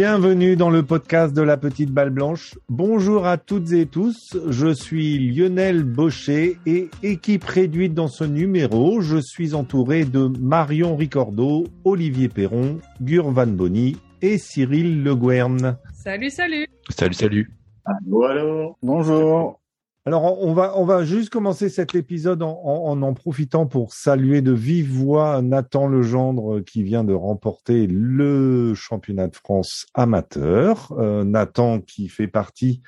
Bienvenue dans le podcast de la petite balle blanche. Bonjour à toutes et tous. Je suis Lionel Baucher et équipe réduite dans ce numéro. Je suis entouré de Marion Ricordo, Olivier Perron, Gurvan Bonny et Cyril Le Guern. Salut, salut. Salut, salut. Allô, Bonjour. Alors, on va, on va juste commencer cet épisode en, en profitant pour saluer de vive voix Nathan Legendre qui vient de remporter le championnat de France amateur. Euh, Nathan qui fait partie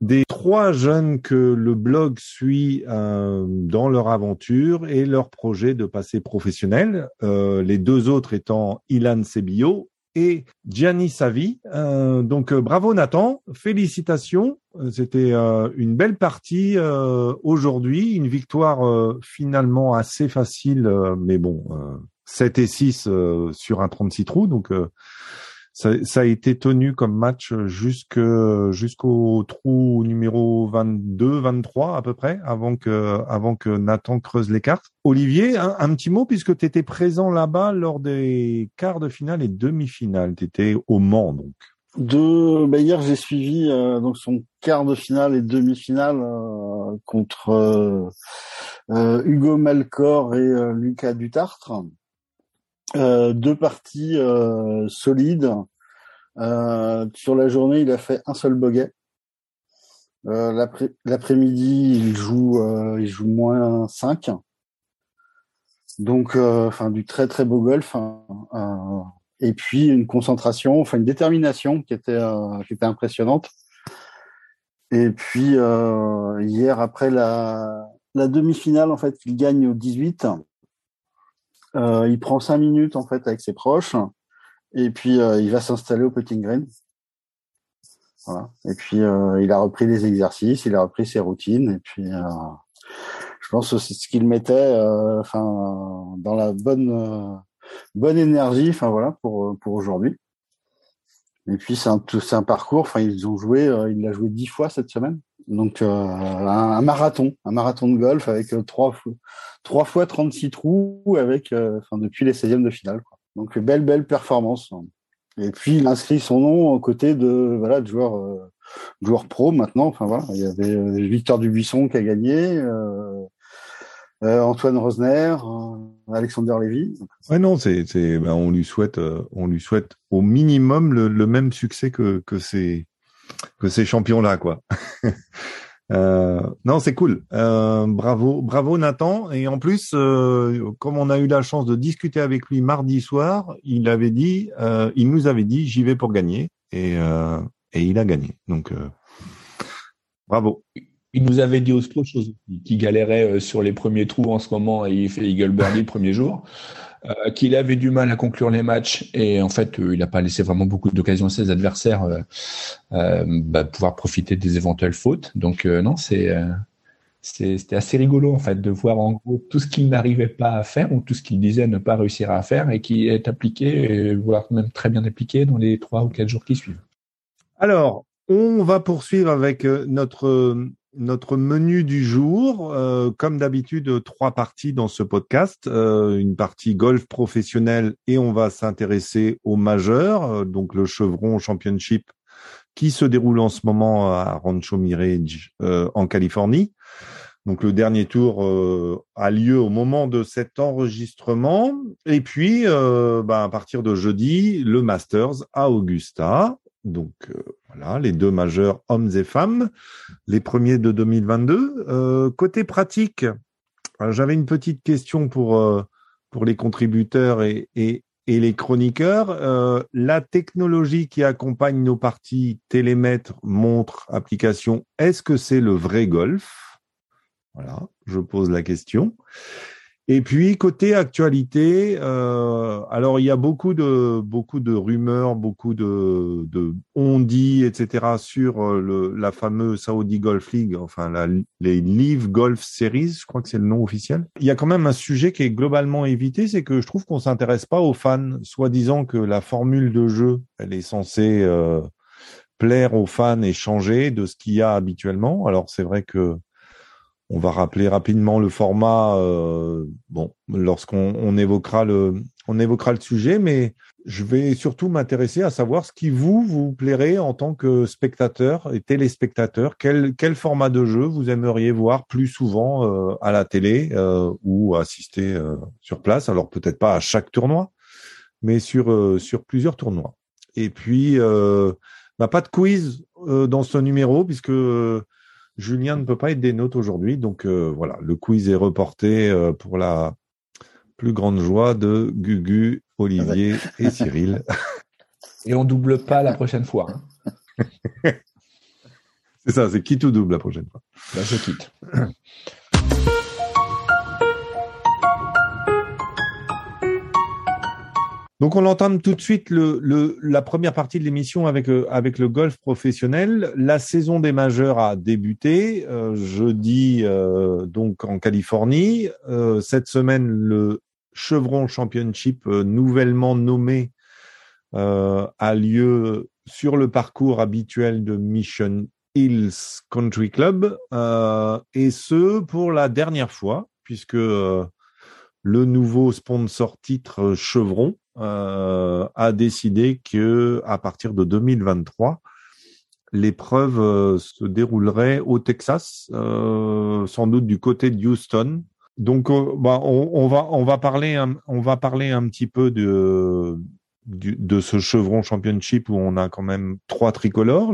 des trois jeunes que le blog suit euh, dans leur aventure et leur projet de passer professionnel. Euh, les deux autres étant Ilan Sebio et Gianni Savi. Euh, donc euh, bravo Nathan, félicitations. Euh, C'était euh, une belle partie euh, aujourd'hui, une victoire euh, finalement assez facile, mais bon, euh, 7 et 6 euh, sur un 36 trous. Donc ça, a été tenu comme match jusque jusqu'au trou numéro 22, 23 à peu près, avant que avant que Nathan creuse les cartes. Olivier, un, petit mot puisque tu étais présent là-bas lors des quarts de finale et demi-finale. Tu étais au Mans donc. De, bah, hier, j'ai suivi euh, donc son quart de finale et demi-finale euh, contre euh, euh, Hugo Malcor et euh, Lucas Dutartre. Euh, deux parties euh, solides. Euh, sur la journée, il a fait un seul bogey. L'après- L'après-midi, il joue, il joue moins 5. Donc, enfin, du très très beau golf. hein, et puis une concentration, enfin une détermination qui était euh, qui était impressionnante. Et puis euh, hier après la la demi-finale en fait, il gagne au 18. Euh, il prend cinq minutes en fait avec ses proches et puis euh, il va s'installer au putting green. Voilà. Et puis euh, il a repris les exercices, il a repris ses routines et puis je pense que c'est ce qu'il mettait enfin dans la bonne bonne énergie enfin voilà pour pour aujourd'hui. Et puis c'est un c'est un parcours enfin ils ont joué il l'a joué dix fois cette semaine. Donc euh, un, marathon, un marathon de golf avec euh, trois fois trois fois 36 trous avec euh, depuis les 16e de finale quoi. Donc belle belle performance. Et puis il inscrit son nom aux côtés de voilà de joueurs euh, joueurs pro maintenant enfin voilà, il y avait Victor Dubuisson qui a gagné Antoine Rosner, Alexander Lévy. Ouais non, c'est c'est ben, on lui souhaite on lui souhaite au minimum le, même succès que que ces que ces champions là quoi. Euh, non, c'est cool. Euh, bravo, bravo Nathan. Et en plus, euh, comme on a eu la chance de discuter avec lui mardi soir, il avait dit, il nous avait dit, j'y vais pour gagner, et et il a gagné. Donc bravo. Il nous avait dit autre chose, qu'il galérait euh, sur les premiers trous en ce moment et il fait Eagle Birdie le premier jour, euh, qu'il avait du mal à conclure les matchs et en fait euh, il n'a pas laissé vraiment beaucoup d'occasions à ses adversaires bah, pouvoir profiter des éventuelles fautes. Donc non, c'est c'était assez rigolo en fait de voir en gros tout ce qu'il n'arrivait pas à faire ou tout ce qu'il disait ne pas réussir à faire et qui est appliqué, voire même très bien appliqué dans les trois ou quatre jours qui suivent. Alors, on va poursuivre avec notre notre menu du jour. Euh, comme d'habitude, trois parties dans ce podcast. Euh, une partie golf professionnel et on va s'intéresser au majeur, euh, donc le Chevron Championship qui se déroule en ce moment à Rancho Mirage euh, en Californie. Donc le dernier tour euh, a lieu au moment de cet enregistrement. Et puis, euh, bah, à partir de jeudi, le Masters à Augusta. Donc voilà, les deux majeurs hommes et femmes, les premiers de 2022. Euh, côté pratique, euh, j'avais une petite question pour euh, les contributeurs et, les chroniqueurs. La technologie qui accompagne nos parties, télémètre, montre, application, est-ce que c'est le vrai golf? Voilà, je pose la question. Et puis côté actualité, euh, alors il y a beaucoup de beaucoup de rumeurs, beaucoup de, de on dit, etc. sur euh, le, la fameuse Saudi Golf League, enfin la, les Live Golf Series, je crois que c'est le nom officiel. Il y a quand même un sujet qui est globalement évité, c'est que je trouve qu'on s'intéresse pas aux fans, soi-disant que la formule de jeu, elle est censée euh, plaire aux fans et changer de ce qu'il y a habituellement. Alors c'est vrai que On va rappeler rapidement le format. bon, lorsqu'on on évoquera le, on évoquera le sujet, mais je vais surtout m'intéresser à savoir ce qui vous vous plairait en tant que spectateur et téléspectateur. Quel, quel format de jeu vous aimeriez voir plus souvent euh, à la télé euh, ou assister euh, sur place? Alors peut-être pas à chaque tournoi, mais sur sur plusieurs tournois. Et puis bah, pas de quiz dans ce numéro puisque Julien ne peut pas être des notes aujourd'hui, donc voilà, le quiz est reporté pour la plus grande joie de Gugu, Olivier et Cyril. Et on double pas la prochaine fois. Hein. c'est ça, c'est qui tout double la prochaine fois. Bah, je quitte. Donc on entame tout de suite la première partie de l'émission avec euh, avec le golf professionnel. La saison des majeurs a débuté euh, jeudi euh, donc en Californie. cette semaine le Chevron Championship nouvellement nommé a lieu sur le parcours habituel de Mission Hills Country Club et ce pour la dernière fois puisque le nouveau sponsor titre Chevron euh, a décidé que à partir de 2023, l'épreuve euh, se déroulerait au Texas, euh, sans doute du côté de Houston. Donc, bah, on, va on va parler un, petit peu de ce Chevron Championship où on a quand même trois tricolores,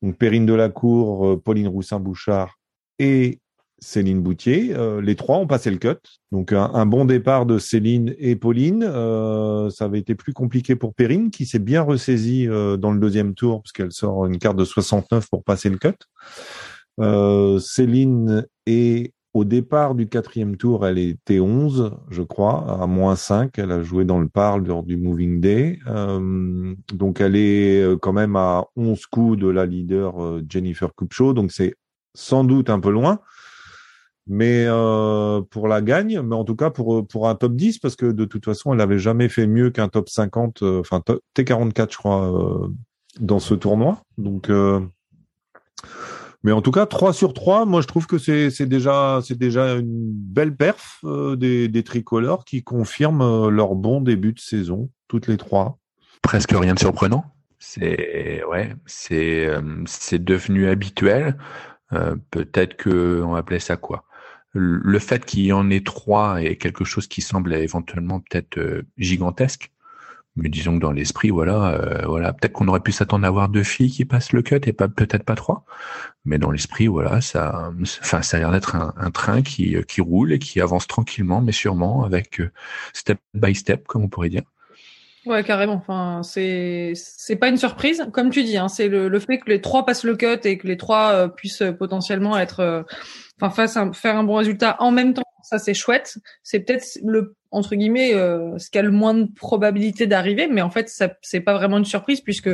donc Perrine Delacour, Pauline Roussin-Bouchard et Céline Boutier. Euh, les trois ont passé le cut. Donc un, bon départ de Céline et Pauline. Euh, ça avait été plus compliqué pour Perrine qui s'est bien ressaisie euh, dans le deuxième tour parce qu'elle sort une carte de 69 pour passer le cut. Céline est au départ du quatrième tour, elle était 11, je crois, à moins 5. Elle a joué dans le parle lors du Moving Day. donc elle est quand même à 11 coups de la leader Jennifer Kupcho. Donc c'est sans doute un peu loin mais euh, pour la gagne, mais en tout cas pour pour un top 10 parce que de toute façon elle n'avait jamais fait mieux qu'un top 50, euh, enfin T44 je crois euh, dans ce tournoi. Donc, euh, mais en tout cas 3 sur 3, moi je trouve que c'est c'est déjà c'est déjà une belle perf euh, des des tricolores qui confirment leur bon début de saison toutes les trois. Presque rien de surprenant. C'est ouais, c'est c'est devenu habituel. Peut-être que on appeler ça quoi? Le fait qu'il y en ait trois est quelque chose qui semble éventuellement peut-être euh, gigantesque. Mais disons que dans l'esprit, voilà, euh, voilà, peut-être qu'on aurait pu s'attendre à avoir deux filles qui passent le cut et pas peut-être pas trois. Mais dans l'esprit, voilà, ça, enfin, ça a l'air d'être un, train qui qui roule et qui avance tranquillement, mais sûrement avec euh, step by step, comme on pourrait dire. Ouais, carrément. Enfin, c'est c'est pas une surprise, comme tu dis. Hein, c'est le, le fait que les trois passent le cut et que les trois puissent potentiellement être enfin faire un bon résultat en même temps, ça c'est chouette. C'est peut-être le entre guillemets euh, ce qui a le moins de probabilité d'arriver, mais en fait ça c'est pas vraiment une surprise puisque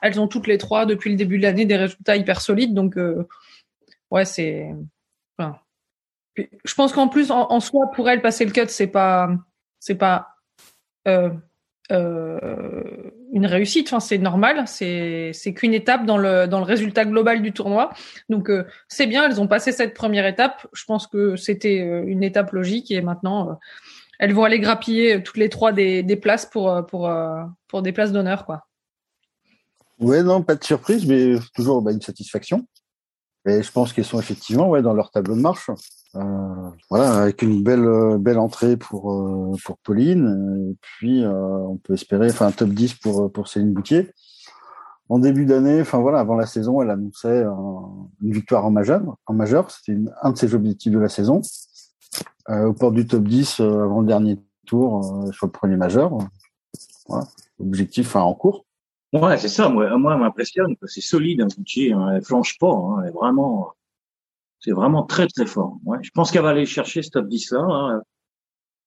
elles ont toutes les trois depuis le début de l'année des résultats hyper solides. Donc euh, ouais c'est. Enfin, je pense qu'en plus en, soi pour elles passer le cut c'est pas c'est pas euh, une réussite. Enfin, c'est normal. C'est c'est qu'une étape dans le dans le résultat global du tournoi. Donc euh, c'est bien. Elles ont passé cette première étape. Je pense que c'était euh, une étape logique et maintenant elles vont aller grappiller toutes les trois des, des places pour pour pour des places d'honneur quoi. Ouais non pas de surprise mais toujours bah, une satisfaction. Et je pense qu'elles sont effectivement ouais dans leur tableau de marche. Euh, voilà, avec une belle euh, belle entrée pour euh, pour Pauline, et puis on peut espérer, un top 10 pour pour Céline Boutier. En début d'année, enfin voilà, avant la saison, elle annonçait une victoire en majeur. En majeur, c'était un de ses objectifs de la saison. au port du top 10 avant le dernier tour, sur le premier majeur. Voilà, objectif en cours. Ouais, c'est ça. Moi, moi, m'impressionne. C'est solide, hein, Boutier. Hein, elle flanche pas. Hein, elle est vraiment c'est vraiment très très fort. Ouais. Je pense qu'elle va aller chercher ce top 10 là. Hein.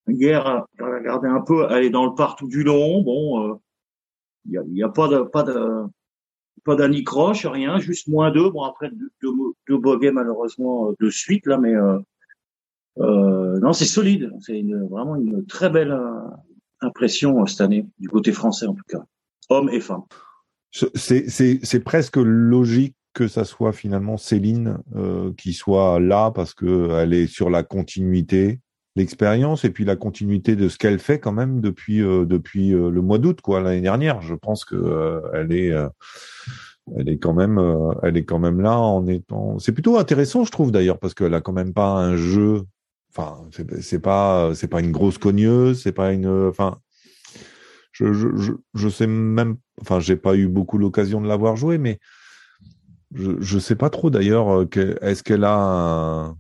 Hier, j'ai regardé un peu, elle est dans le partout du long. Bon, il euh, y, a, a, pas de pas de pas d'anicroche, rien, juste moins deux. Bon après deux, deux, deux malheureusement euh, de suite là, mais euh, euh, non c'est solide. C'est vraiment une très belle euh, impression cette année du côté français en tout cas, hommes et femmes. C'est presque logique que ça soit finalement Céline euh, qui soit là parce que elle est sur la continuité, l'expérience et puis la continuité de ce qu'elle fait quand même depuis euh, depuis le mois d'août quoi l'année dernière. Je pense que elle est elle est quand même elle est quand même là en étant. C'est plutôt intéressant je trouve d'ailleurs parce qu'elle a quand même pas un jeu. Enfin c'est pas c'est pas une grosse cogneuse, c'est pas une enfin je, sais même, enfin, j'ai pas eu beaucoup l'occasion de l'avoir joué, mais je, je sais pas trop d'ailleurs. Euh, est-ce qu'elle a,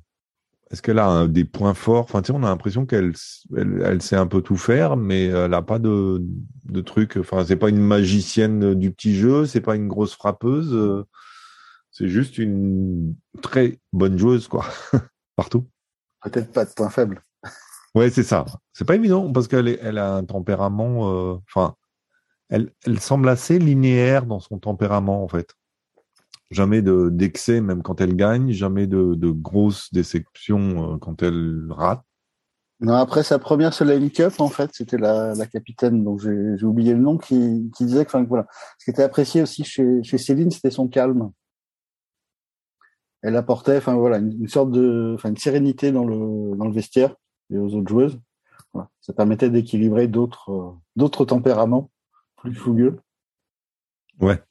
est-ce qu'elle a des points forts? Enfin, tu on a l'impression qu'elle, elle, sait un peu tout faire, mais elle a pas de, de trucs. Enfin, c'est pas une magicienne du petit jeu, c'est pas une grosse frappeuse. Euh, c'est juste une très bonne joueuse, quoi, partout. Peut-être pas de points faibles. Ouais, c'est ça. C'est pas évident parce qu'elle elle a un tempérament. Euh, enfin, elle, elle semble assez linéaire dans son tempérament en fait. Jamais de d'excès même quand elle gagne, jamais de, de grosses déceptions euh, quand elle rate. Non, après sa première Soleil Cup, en fait, c'était la, la capitaine, donc j'ai oublié le nom, qui, qui disait que, voilà, ce qui était apprécié aussi chez, chez Céline, c'était son calme. Elle apportait, enfin voilà, une, une sorte de, une sérénité dans le dans le vestiaire et aux autres joueuses. Ça permettait d'équilibrer d'autres euh, d'autres tempéraments plus fougueux. Ouais.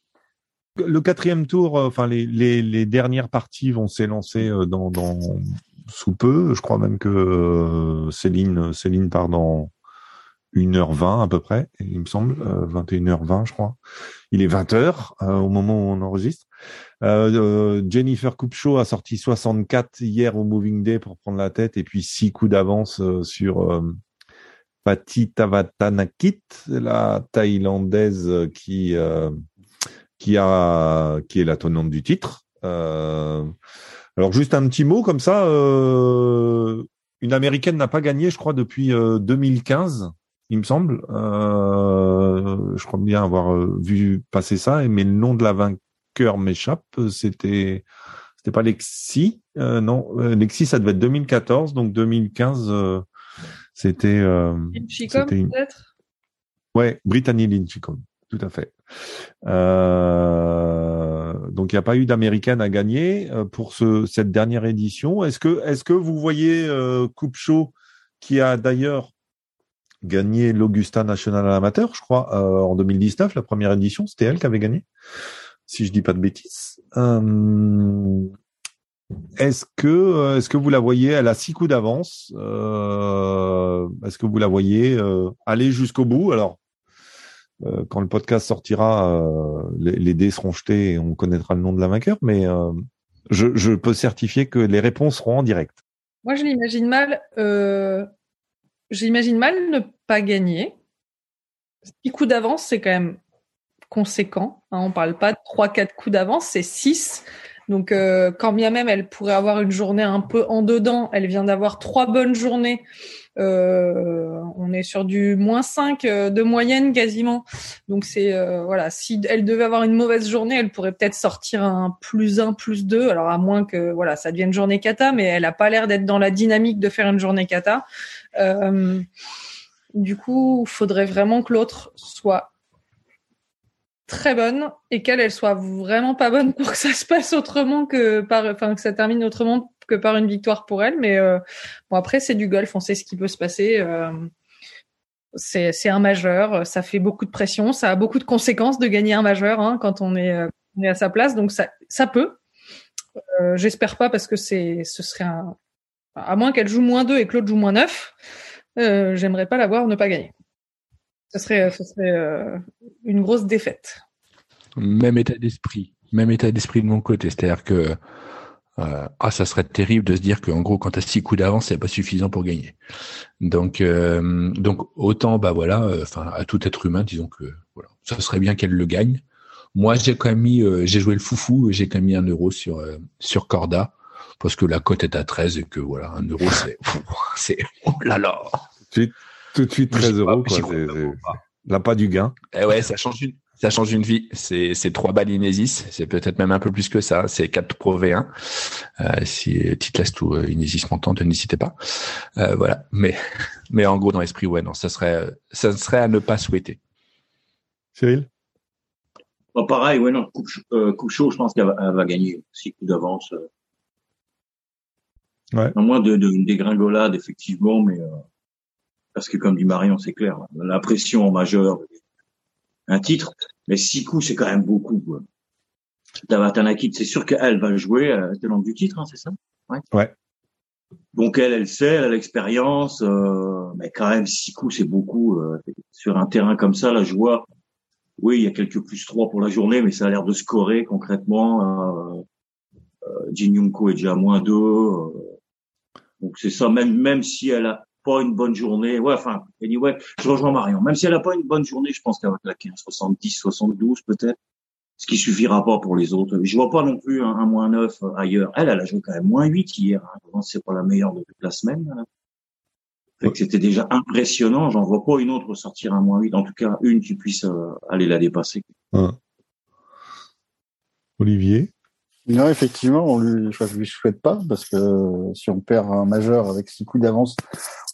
Le quatrième tour, euh, enfin les, les, les dernières parties vont s'élancer euh, dans, dans sous peu. Je crois même que Céline Céline part dans 1h20 à peu près, il me semble, 21h20 je crois. Il est 20h au moment où on enregistre. Euh, Jennifer Kupcho a sorti 64 hier au Moving Day pour prendre la tête et puis six coups d'avance euh, sur euh, Pati Tavatanakit, la thaïlandaise qui qui a qui est la tenante du titre. alors juste un petit mot comme ça, une américaine n'a pas gagné, je crois, depuis 2015 il me semble. Euh, je crois bien avoir vu passer ça, mais le nom de la vainqueur m'échappe. C'était c'était pas Lexi, euh, non, euh, Lexi ça devait être 2014, donc 2015 euh, c'était. Euh, peut-être? Ouais, Brittany Lynchicom, tout à fait. Euh, donc il n'y a pas eu d'américaine à gagner pour ce, cette dernière édition. Est-ce que est-ce que vous voyez euh, Coupe Show qui a d'ailleurs gagné l'Augusta National Amateur, je crois, en 2019, la première édition, c'était elle qui avait gagné si je dis pas de bêtises. Euh, est-ce que euh, est-ce que vous la voyez Elle a six coups d'avance. Euh, est-ce que vous la voyez aller jusqu'au bout? Alors, quand le podcast sortira, les, dés seront jetés et on connaîtra le nom de la vainqueur. Mais je, je, peux certifier que les réponses seront en direct. Moi, je l'imagine mal. J'imagine mal ne pas gagner. Six coups d'avance, c'est quand même conséquent. Hein, on parle pas de trois, quatre coups d'avance, c'est six. Donc, euh, quand bien même elle pourrait avoir une journée un peu en dedans, elle vient d'avoir trois bonnes journées. Euh, on est sur du moins 5 euh, de moyenne quasiment. Donc c'est voilà, si elle devait avoir une mauvaise journée, elle pourrait peut-être sortir un plus 1, plus 2. Alors à moins que voilà, ça devienne journée kata, mais elle a pas l'air d'être dans la dynamique de faire une journée kata. du coup, il faudrait vraiment que l'autre soit très bonne et qu'elle elle soit vraiment pas bonne pour que ça se passe autrement que par enfin que ça termine autrement que par une victoire pour elle mais euh, bon après c'est du golf on sait ce qui peut se passer euh, c'est un majeur ça fait beaucoup de pression ça a beaucoup de conséquences de gagner un majeur hein, quand on est, euh, à sa place donc ça peut euh, j'espère pas parce que c'est ce serait un à moins qu'elle joue moins 2 et que l'autre joue moins 9 j'aimerais pas la voir ne pas gagner ce serait, ce serait euh, une grosse défaite. Même état d'esprit, même état d'esprit de mon côté. C'est-à-dire que euh, ah, ça serait terrible de se dire qu'en gros, quand tu as six coups d'avance, c'est pas suffisant pour gagner. Donc, euh, donc autant, bah voilà, enfin, à tout être humain, disons que voilà, ça serait bien qu'elle le gagne. Moi, j'ai quand même mis, j'ai joué le foufou, j'ai quand même mis un euro sur sur Corda parce que la cote est à 13 et que voilà, un euro, c'est, c'est, oh là là. Tout de suite 13 euros. Quoi. pas du gain. Eh ouais, ça change une, ça change une vie. C'est, c'est 3 balles Inesis. C'est peut-être même un peu plus que ça. C'est 4 Pro V1. Euh, si Titlas tout euh, Inesis m'entend, n'hésitez pas. Euh, voilà. Mais, mais en gros, dans l'esprit, ouais, non, ça serait, ça serait à ne pas souhaiter. Cyril? Bah, pareil, ouais, non, coupe, euh, coupe chaud, je pense qu'elle va, va, gagner. Six coups d'avance. Euh. Ouais. À moins de, de dégringolade, effectivement, mais euh, parce que comme dit Marion, c'est clair, la pression majeure, un titre, mais six coups, c'est quand même beaucoup. Quoi. Tavatanakit, c'est sûr qu'elle va jouer à la du titre, hein, c'est ça? Ouais. ouais. Donc elle, elle sait, elle a l'expérience, euh, mais quand même six coups, c'est beaucoup euh, sur un terrain comme ça. Je vois, oui, il y a quelques plus trois pour la journée, mais ça a l'air de scorer concrètement. Euh, euh, Jin est déjà à moins deux. Donc c'est ça, même même si elle a pas une bonne journée, ouais, enfin, anyway, je rejoins Marion. Même si elle a pas une bonne journée, je pense qu'elle va claquer un 70, 72 peut-être, ce qui suffira pas pour les autres. Je vois pas non plus un, moins 9 ailleurs. Elle, elle a joué quand même moins 8 hier. Hein. C'est pas la meilleure de toute la semaine. Hein. c'était déjà impressionnant. J'en vois pas une autre sortir un moins 8. En tout cas, une qui puisse euh, aller la dépasser. Olivier? Non, effectivement, on je lui souhaite pas parce que si on perd un majeur avec six coups d'avance,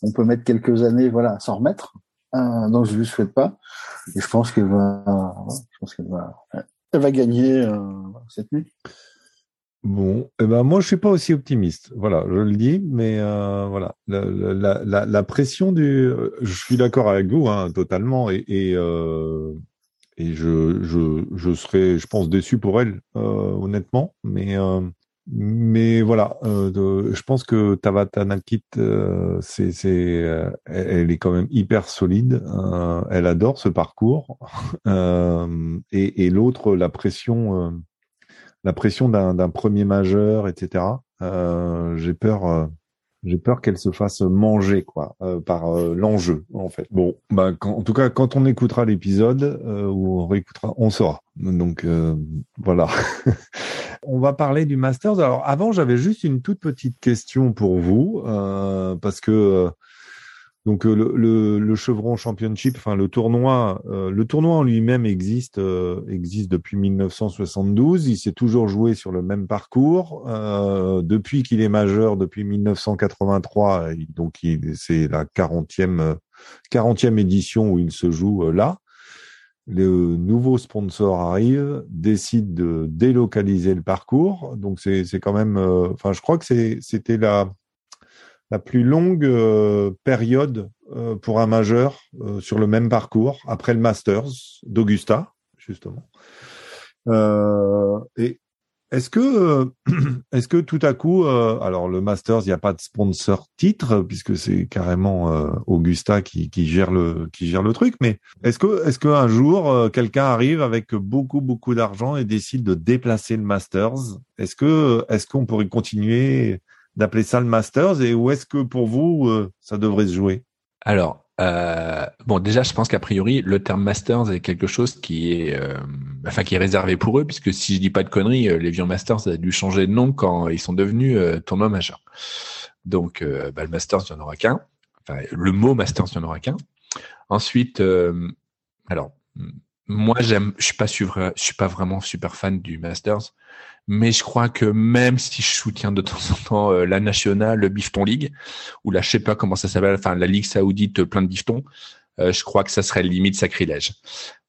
on peut mettre quelques années, voilà, à s'en remettre. Euh, donc je lui souhaite pas. Et je pense qu'elle va, je pense qu'elle va, elle va gagner euh, cette nuit. Bon, eh ben moi je suis pas aussi optimiste. Voilà, je le dis, mais euh, voilà, la, pression du, je suis d'accord avec vous, hein, totalement, et, euh, et je, je, je serais, je pense, déçu pour elle, euh, honnêtement. Mais, euh, mais voilà, euh, je pense que Tabata Nakit, euh, c'est, c'est, euh, elle est quand même hyper solide. elle adore ce parcours. et, et l'autre, la pression, la pression d'un, d'un premier majeur, etc. j'ai peur j'ai peur qu'elle se fasse manger quoi euh, par euh, l'enjeu en fait. Bon, bah en tout cas quand on écoutera l'épisode euh, ou on réécoutera, on saura. Donc voilà. on va parler du Masters. Alors avant, j'avais juste une toute petite question pour vous parce que donc euh, le, le, Chevron Championship, enfin le tournoi, euh, le tournoi en lui-même existe euh, existe depuis 1972. Il s'est toujours joué sur le même parcours depuis qu'il est majeur, depuis 1983. Donc c'est la 40e 40e édition où il se joue là. Le nouveau sponsor arrive, décide de délocaliser le parcours. Donc c'est quand même, enfin je crois que c'était la la plus longue euh, période euh, pour un majeur euh, sur le même parcours après le Masters d'Augusta justement. et est-ce que est-ce que tout à coup alors le Masters il n'y a pas de sponsor titre puisque c'est carrément Augusta qui, qui gère le qui gère le truc mais est-ce que est-ce qu'un jour quelqu'un arrive avec beaucoup beaucoup d'argent et décide de déplacer le Masters? Est-ce que est-ce qu'on pourrait continuer d'appeler ça le Masters et où est-ce que pour vous euh, ça devrait se jouer? Alors euh, bon, déjà, je pense qu'a priori, le terme Masters est quelque chose qui est, euh, enfin, qui est réservé pour eux, puisque si je dis pas de conneries, les vieux Masters a dû changer de nom quand ils sont devenus tournoi majeur. Donc, bah, le Masters, il n'y en aura qu'un. Enfin, le mot Masters, il n'y en aura qu'un. Ensuite, alors, moi, j'aime, je suis pas je suis pas vraiment super fan du Masters mais je crois que même si je soutiens de temps en temps euh, la nationale, le Bifton League, ou la je sais pas comment ça s'appelle, enfin la Ligue saoudite plein de biftons, euh, je crois que ça serait limite sacrilège.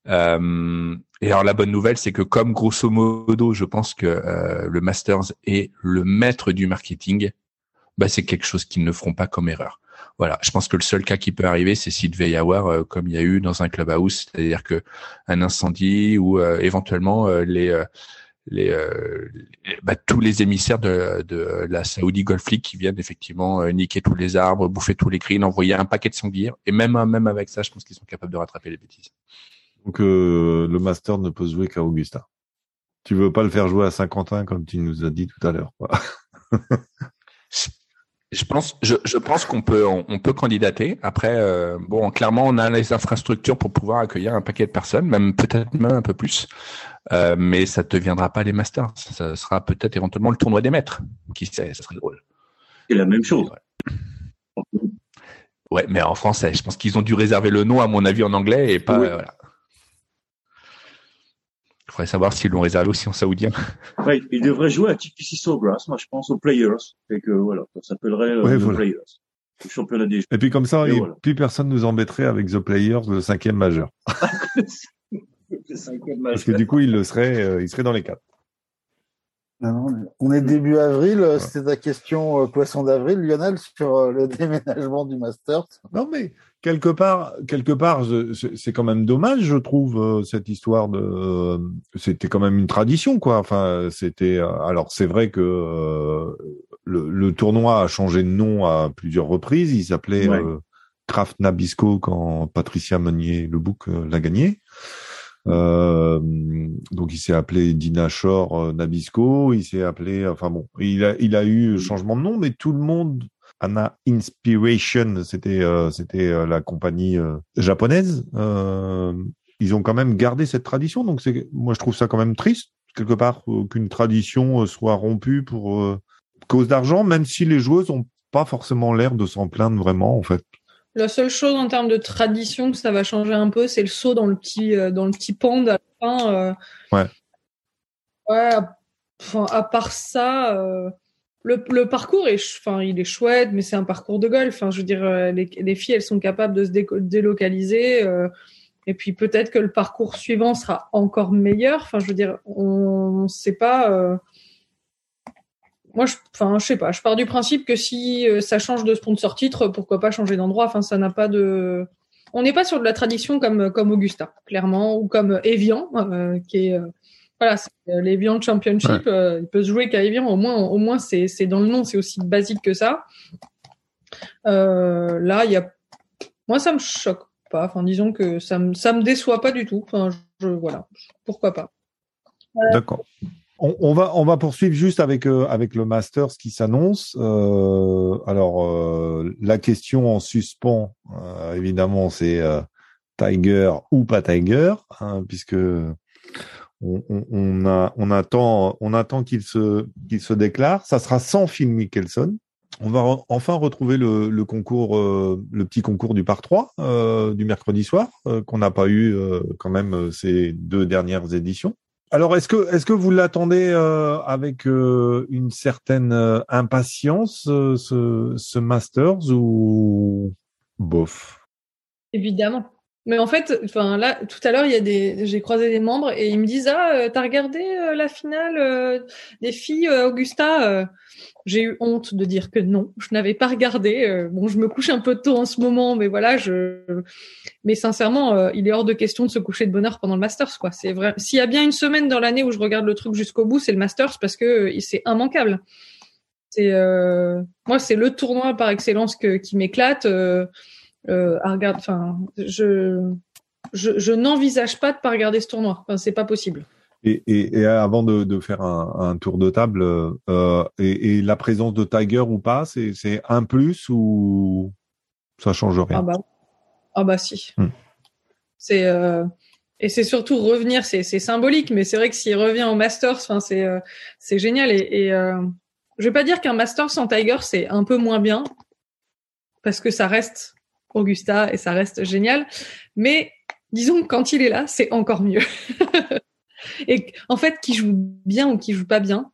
Euh, et alors la bonne nouvelle, c'est que comme grosso modo, je pense que euh, le Masters est le maître du marketing, bah c'est quelque chose qu'ils ne feront pas comme erreur. Voilà, je pense que le seul cas qui peut arriver, c'est s'il devait y avoir, comme il y a eu dans un clubhouse, c'est-à-dire que un incendie ou éventuellement les les, euh, bah, tous les émissaires de, de, la Saudi Golf League qui viennent effectivement euh, niquer tous les arbres, bouffer tous les greens, envoyer un paquet de sangliers. Et même même avec ça, je pense qu'ils sont capables de rattraper les bêtises. Donc euh, le Master ne peut jouer qu'à Augusta. Tu veux pas le faire jouer à Saint-Quentin comme tu nous as dit tout à l'heure. Je pense, je, je pense qu'on peut, on, peut candidater. Après, euh, bon, clairement, on a les infrastructures pour pouvoir accueillir un paquet de personnes, même peut-être même un peu plus. Euh, mais ça ne deviendra pas les masters. Ça sera peut-être éventuellement le tournoi des maîtres. Qui sait, ça serait drôle. C'est la même chose. Ouais. mais en français. Je pense qu'ils ont dû réserver le nom, à mon avis, en anglais et pas. voilà. Il faudrait savoir s'ils l'ont réservé aussi en saoudien. Ouais, ils devraient jouer à TPC Sawgrass, moi je pense aux Players, et que voilà, ça s'appellerait euh, The Players. Le championnat des Et puis comme ça, et plus personne nous embêterait avec The Players, le cinquième majeur. Parce que du coup, il le serait, euh, il serait dans les quatre. on est début avril. C'était ta question euh, poisson d'avril, Lionel, sur euh, le déménagement du Masters. Non, mais quelque part, quelque part, c'est quand même dommage, je trouve, cette histoire de. C'était quand même une tradition, quoi. Enfin, c'était. Alors, c'est vrai que le, le, tournoi a changé de nom à plusieurs reprises. Il s'appelait Kraft Nabisco quand Patricia Meunier le bouc l'a gagné. Euh, donc il s'est appelé Dina Shore euh, Nabisco, il s'est appelé, enfin bon, il a, il a eu changement de nom, mais tout le monde, Anna Inspiration, c'était, euh, c'était la compagnie japonaise. ils ont quand même gardé cette tradition, donc c'est, moi je trouve ça quand même triste quelque part qu'une tradition soit rompue pour cause d'argent, même si les joueuses ont pas forcément l'air de s'en plaindre vraiment en fait. La seule chose en termes de tradition que ça va changer un peu, c'est le saut dans le petit euh, dans le petit pond à la fin. Euh. Ouais. Ouais. Enfin, à part ça, euh, le, le, parcours est, enfin, il est chouette, mais c'est un parcours de golf. Enfin, je veux dire, les, les filles, elles sont capables de se délocaliser. et puis peut-être que le parcours suivant sera encore meilleur. Enfin, je veux dire, on ne sait pas moi, je, enfin, je sais pas. Je pars du principe que si euh, ça change de sponsor titre, pourquoi pas changer d'endroit. Enfin, ça n'a pas de. On n'est pas sur de la tradition comme comme Augusta, clairement, ou comme Evian, euh, qui est euh, voilà, l'Evian Championship. il peut se jouer qu'à Evian. Au moins, au moins, c'est c'est dans le nom. C'est aussi basique que ça. là, il y a. Moi, ça me choque pas. Enfin, disons que ça me ça me déçoit pas du tout. Enfin, je voilà, pourquoi pas. D'accord. On, va on va poursuivre juste avec euh, avec le Masters qui s'annonce. Euh, alors euh, la question en suspens, évidemment, c'est Tiger ou pas Tiger, hein, puisque on, on, a on attend on attend qu'il se qu'il se déclare. Ça sera sans Phil Mickelson. On va enfin retrouver le, le concours, le petit concours du par 3 du mercredi soir qu'on n'a pas eu quand même ces deux dernières éditions. Alors, est-ce que, est-ce que vous l'attendez euh, avec euh, une certaine euh, impatience, ce, ce Masters, ou? Bof Évidemment. Mais en fait, enfin là, tout à l'heure, il y a des, j'ai croisé des membres et ils me disent ah, t'as regardé la finale des filles Augusta j'ai eu honte de dire que non, je n'avais pas regardé. Euh, bon, je me couche un peu tôt en ce moment, mais voilà, je. Mais sincèrement, euh, il est hors de question de se coucher de bonne heure pendant le Masters, quoi. C'est vrai. S'il y a bien une semaine dans l'année où je regarde le truc jusqu'au bout, c'est le Masters parce que euh, c'est immanquable. C'est moi, c'est le tournoi par excellence que, qui m'éclate. À regarder. Enfin, je je, je n'envisage pas de pas regarder ce tournoi. Enfin, c'est pas possible. Et, et, et, avant de, de faire un, un, tour de table, euh, et, et, la présence de Tiger ou pas, c'est un plus ou ça change rien? Ah bah, ah bah si. Hmm. C'est euh, et c'est surtout revenir, c'est symbolique, mais c'est vrai que s'il revient au Masters, enfin c'est euh, c'est génial. Et, et euh, je vais pas dire qu'un Masters sans Tiger c'est un peu moins bien parce que ça reste Augusta et ça reste génial, mais disons que quand il est là, c'est encore mieux. Et en fait, qui joue bien ou qui joue pas bien,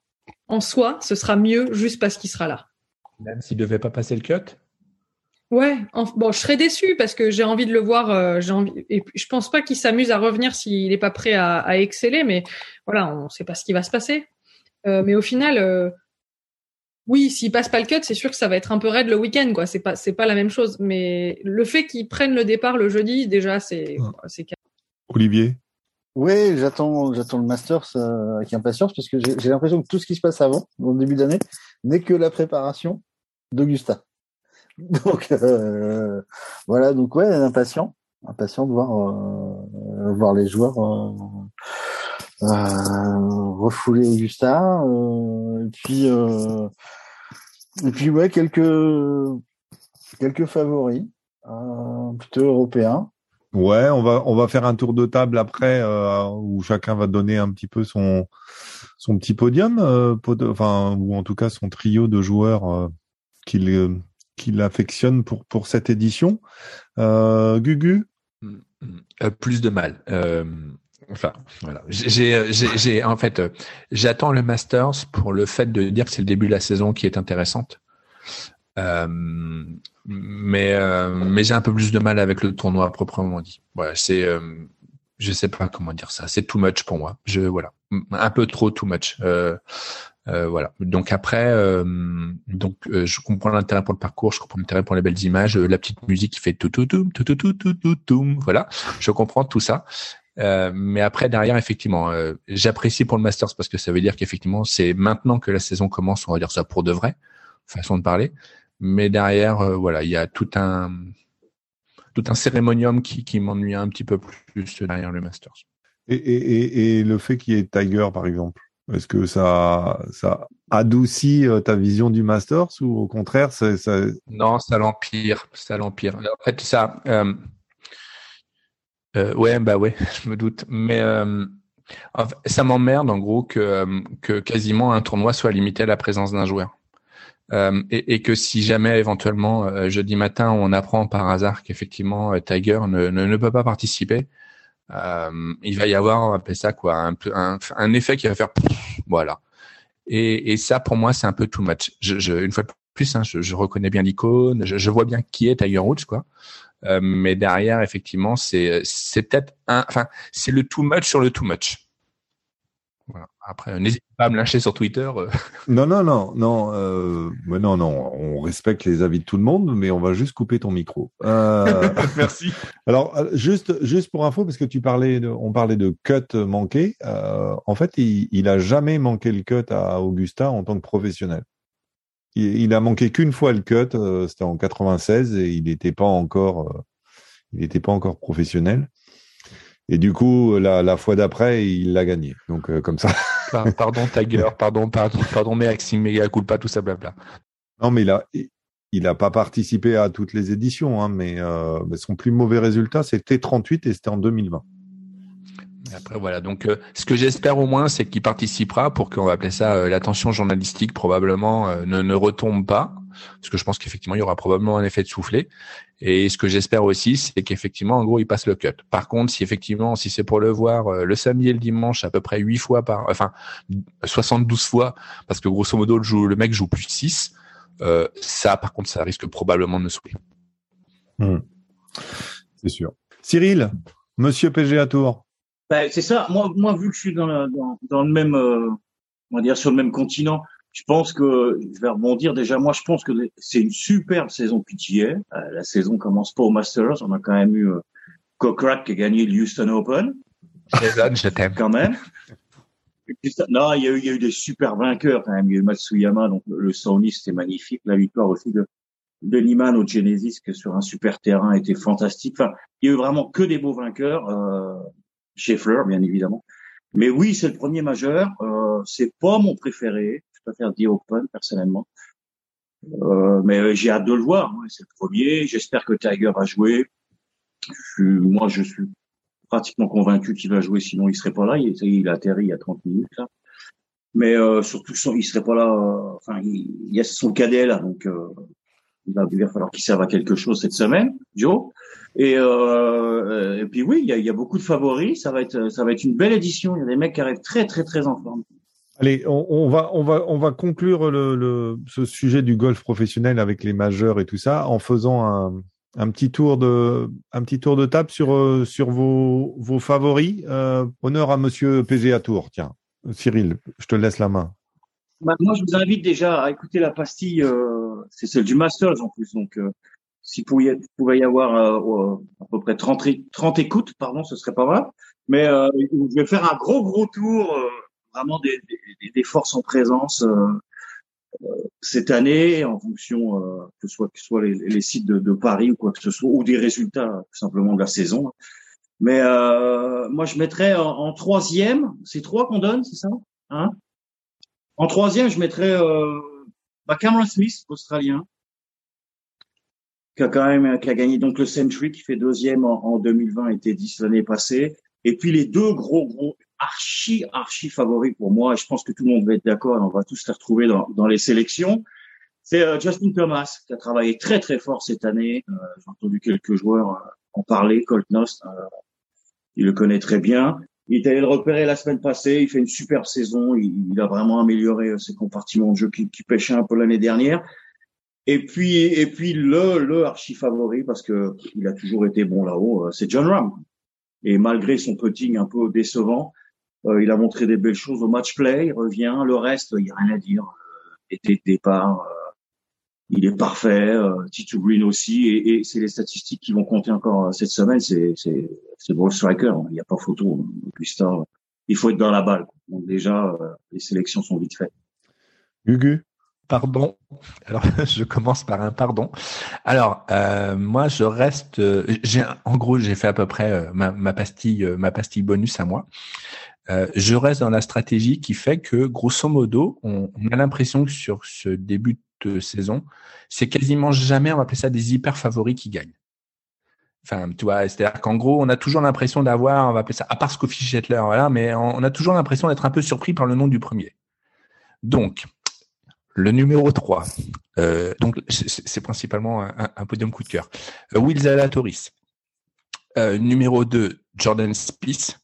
en soi, ce sera mieux juste parce qu'il sera là. Même s'il devait pas passer le cut? Ouais, bon, je serais déçu parce que j'ai envie de le voir. Euh, j'ai envie, et je pense pas qu'il s'amuse à revenir s'il n'est pas prêt à, à, exceller, mais voilà, on sait pas ce qui va se passer. Euh, mais au final, euh, oui, s'il passe pas le cut, c'est sûr que ça va être un peu raide le week-end, quoi. C'est pas, c'est pas la même chose. Mais le fait qu'il prenne le départ le jeudi, déjà, c'est, c'est. Olivier? Oui, j'attends, j'attends le Masters euh, avec impatience parce que j'ai l'impression que tout ce qui se passe avant, au début d'année, n'est que la préparation d'Augusta. Donc euh, voilà, donc ouais, impatient, impatient de voir euh, voir les joueurs refouler Augusta. et puis et puis ouais, quelques quelques favoris plutôt européens. Ouais, on va on va faire un tour de table après euh, où chacun va donner un petit peu son son petit podium, euh, enfin ou en tout cas son trio de joueurs euh, qu'il euh, qu'il affectionne pour pour cette édition. Euh, Gugu? Euh, plus de mal. Enfin voilà, j'ai en fait j'attends le Masters pour le fait de dire que c'est le début de la saison qui est intéressante. Euh, mais euh, mais j'ai un peu plus de mal avec le tournoi proprement dit. Voilà, c'est euh, je sais pas comment dire ça. C'est too much pour moi. Je voilà, un peu trop too much. Euh, euh, voilà. Donc après, euh, donc euh, je comprends l'intérêt pour le parcours, je comprends l'intérêt pour les belles images, la petite musique qui fait tout tout tout tout tout tout tout tout. Voilà, je comprends tout ça. Mais après derrière effectivement, j'apprécie pour le Masters parce que ça veut dire qu'effectivement c'est maintenant que la saison commence, on va dire ça pour de vrai, façon de parler. Mais derrière, voilà, il y a tout un tout un cérémonium qui, qui m'ennuie un petit peu plus derrière le Masters. Et, et, et le fait qu'il y ait Tiger, par exemple, est-ce que ça, ça adoucit euh, ta vision du Masters ou au contraire, ça, ça... Non, ça l'empire, ça l'empire. En fait, ça, euh, euh, ouais, bah ouais, je me doute. Mais euh, ça m'emmerde en gros que, euh, que quasiment un tournoi soit limité à la présence d'un joueur. Euh, et, et, que si jamais éventuellement euh, jeudi matin on apprend par hasard qu'effectivement Tiger ne, ne, peut pas participer, euh, il va y avoir, on appelle ça quoi, un, un, un effet qui va faire voilà. Et, et, ça, pour moi, c'est un peu too much. Je, je, une fois de plus, hein, je, je, reconnais bien l'icône, je, je, vois bien qui est Tiger Woods, quoi. Euh, mais derrière, effectivement, c'est c'est peut-être un, enfin, c'est le too much sur le too much. Voilà. Après, n'hésitez pas à me lâcher sur Twitter. Euh. Non, non, non, non, euh, mais non, non. On respecte les avis de tout le monde, mais on va juste couper ton micro. Euh... Merci. Alors, euh, juste, juste pour info, parce que tu parlais, de, on parlait de cut manqué. Euh, en fait, il, il a jamais manqué le cut à Augusta en tant que professionnel. Il, il a manqué qu'une fois le cut. C'était en 96 et il n'était pas encore, il n'était pas encore professionnel. Et du coup, la, la fois d'après, il l'a gagné. Donc, euh, comme ça. pardon, Tiger, pardon, pardon, pardon, Maxime, méga pas tout ça, blabla. Non, mais il a, il a pas participé à toutes les éditions, hein, mais, euh, mais son plus mauvais résultat, c'était 38 et c'était en 2020. Après voilà, donc euh, ce que j'espère au moins, c'est qu'il participera pour qu'on va appeler ça euh, l'attention journalistique probablement euh, ne, ne retombe pas, parce que je pense qu'effectivement il y aura probablement un effet de soufflet. Et ce que j'espère aussi, c'est qu'effectivement, en gros, il passe le cut. Par contre, si effectivement, si c'est pour le voir le samedi et le dimanche à peu près 8 fois par, enfin 72 fois, parce que grosso modo le, joue, le mec joue plus de 6, euh, ça, par contre, ça risque probablement de me saouler. Mmh. C'est sûr. Cyril, Monsieur PGA Tour. Ben, c'est ça. Moi, moi, vu que je suis dans, le, dans, dans le même, euh, on va dire sur le même continent, je pense que je vais rebondir. Déjà, moi, je pense que c'est une superbe saison PGA. Euh, la saison commence pas au Masters. On a quand même eu euh, Kokrak qui a gagné le Houston Open. je t'aime quand même. Non, il y, a eu, il y a eu des super vainqueurs quand même. Il y a eu Matsuyama, donc le Sony, c'était magnifique. La victoire aussi de, de Niman au Genesis, qui sur un super terrain était fantastique. Enfin, il y a eu vraiment que des beaux vainqueurs. Euh, chez bien évidemment. Mais oui, c'est le premier majeur. Euh, c'est pas mon préféré. Je préfère dire Open personnellement. Euh, mais j'ai hâte de le voir. Hein. C'est le premier. J'espère que Tiger va jouer. moi, je suis pratiquement convaincu qu'il va jouer, sinon il serait pas là. Il, il a atterri il y a 30 minutes là. Mais euh, surtout, il serait pas là. Enfin, il, y a son cadet là, donc euh, il va falloir qu'il serve à quelque chose cette semaine, Joe. Et, euh, et puis oui, il y a, y a, beaucoup de favoris. Ça va être, ça va être une belle édition. Il y a des mecs qui arrivent très, très, très en forme. Allez, on, on, va, on va, on va conclure le, le, ce sujet du golf professionnel avec les majeurs et tout ça en faisant un, un petit tour de, un petit tour de table sur, euh, sur vos, vos favoris. Euh, honneur à Monsieur PGA Tour. Tiens, Cyril, je te laisse la main. Bah, moi, je vous invite déjà à écouter la pastille. Euh, c'est celle du Masters en plus, donc. Euh, s'il pouvait, pouvait, y avoir euh, à peu près 30, 30 écoutes, pardon, ce serait pas mal. Mais euh, je vais faire un gros gros tour, euh, vraiment des, des, des, forces en présence euh, euh, cette année, en fonction que ce soit que soit les, les sites de, de, Paris ou quoi que ce soit, ou des résultats tout simplement de la saison. Mais moi, je mettrais en, en troisième. C'est trois qu'on donne, c'est ça hein? En troisième, je mettrais bah, Cameron Smith, australien qui a quand même qui a gagné donc le Century, qui fait deuxième en, en 2020, était 10 l'année passée. Et puis les deux gros gros archi archi favoris pour moi, et je pense que tout le monde va être d'accord, on va tous les retrouver dans, dans les sélections. C'est euh, Justin Thomas qui a travaillé très très fort cette année. Euh, J'ai entendu quelques joueurs euh, en parler. Colt Nost, euh, il le connaît très bien. Il est allé le repérer la semaine passée. Il fait une superbe saison. Il, il a vraiment amélioré ses compartiments de jeu qui, qui pêchaient un peu l'année dernière. Et puis, et puis le, le archi favori, parce que il a toujours été bon là-haut, euh, c'est John Ram. Et malgré son putting un peu décevant, il a montré des belles choses au match play. Il revient. Le reste, il y a rien à dire. Était de départ il est parfait. Euh, Tito Green aussi, et, et c'est les statistiques qui vont compter encore euh, cette semaine. C'est c'est c'est ball striker. Hein. Il n'y a pas photo. Augusta, il faut être dans la balle. Donc déjà, euh, les sélections sont vite faites. Hugo? Pardon. Alors, je commence par un pardon. Alors, euh, moi, je reste. Euh, j'ai, en gros, j'ai fait à peu près ma, ma, pastille, ma pastille bonus à moi. Euh, je reste dans la stratégie qui fait que, grosso modo, on, on a l'impression que sur ce début de saison, c'est quasiment jamais, on va appeler ça des hyper favoris qui gagnent. Enfin, tu vois, c'est-à-dire qu'en gros, on a toujours l'impression d'avoir, on va appeler ça, à part Scofield Shetler, voilà, mais on a toujours l'impression d'être un peu surpris par le nom du premier. Donc, le numéro 3, euh, donc c'est principalement un, podium coup de cœur. Euh, Will Zalatoris. Euh, numéro 2, Jordan Spieth.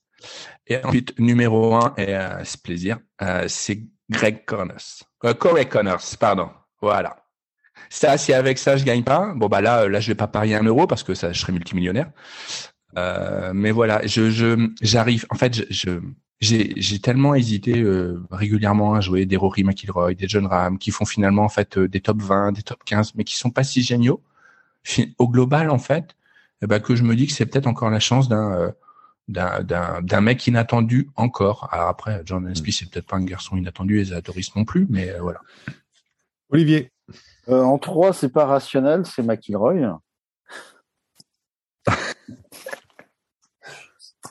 Et ensuite, numéro 1, et euh, c'est plaisir, euh, c'est Greg Connors. Corey Connors, pardon. Voilà. Ça, si avec ça je gagne pas, bon bah là, là je vais pas parier un euro parce que ça, je serai multimillionnaire. Euh, mais voilà, je, je, j'arrive. En fait, je, j'ai, j'ai tellement hésité euh, régulièrement à jouer des Rory McIlroy, des John Ram, qui font finalement en fait euh, des top 20, des top 15, mais qui sont pas si géniaux. Au global, en fait, eh ben, que je me dis que c'est peut-être encore la chance d'un euh, d'un, d'un, d'un mec inattendu encore. Alors après, John Spieth, c'est peut-être pas un garçon inattendu, et Zatoris non plus, mais voilà. Olivier. Euh, en 3, c'est pas rationnel, c'est McIlroy.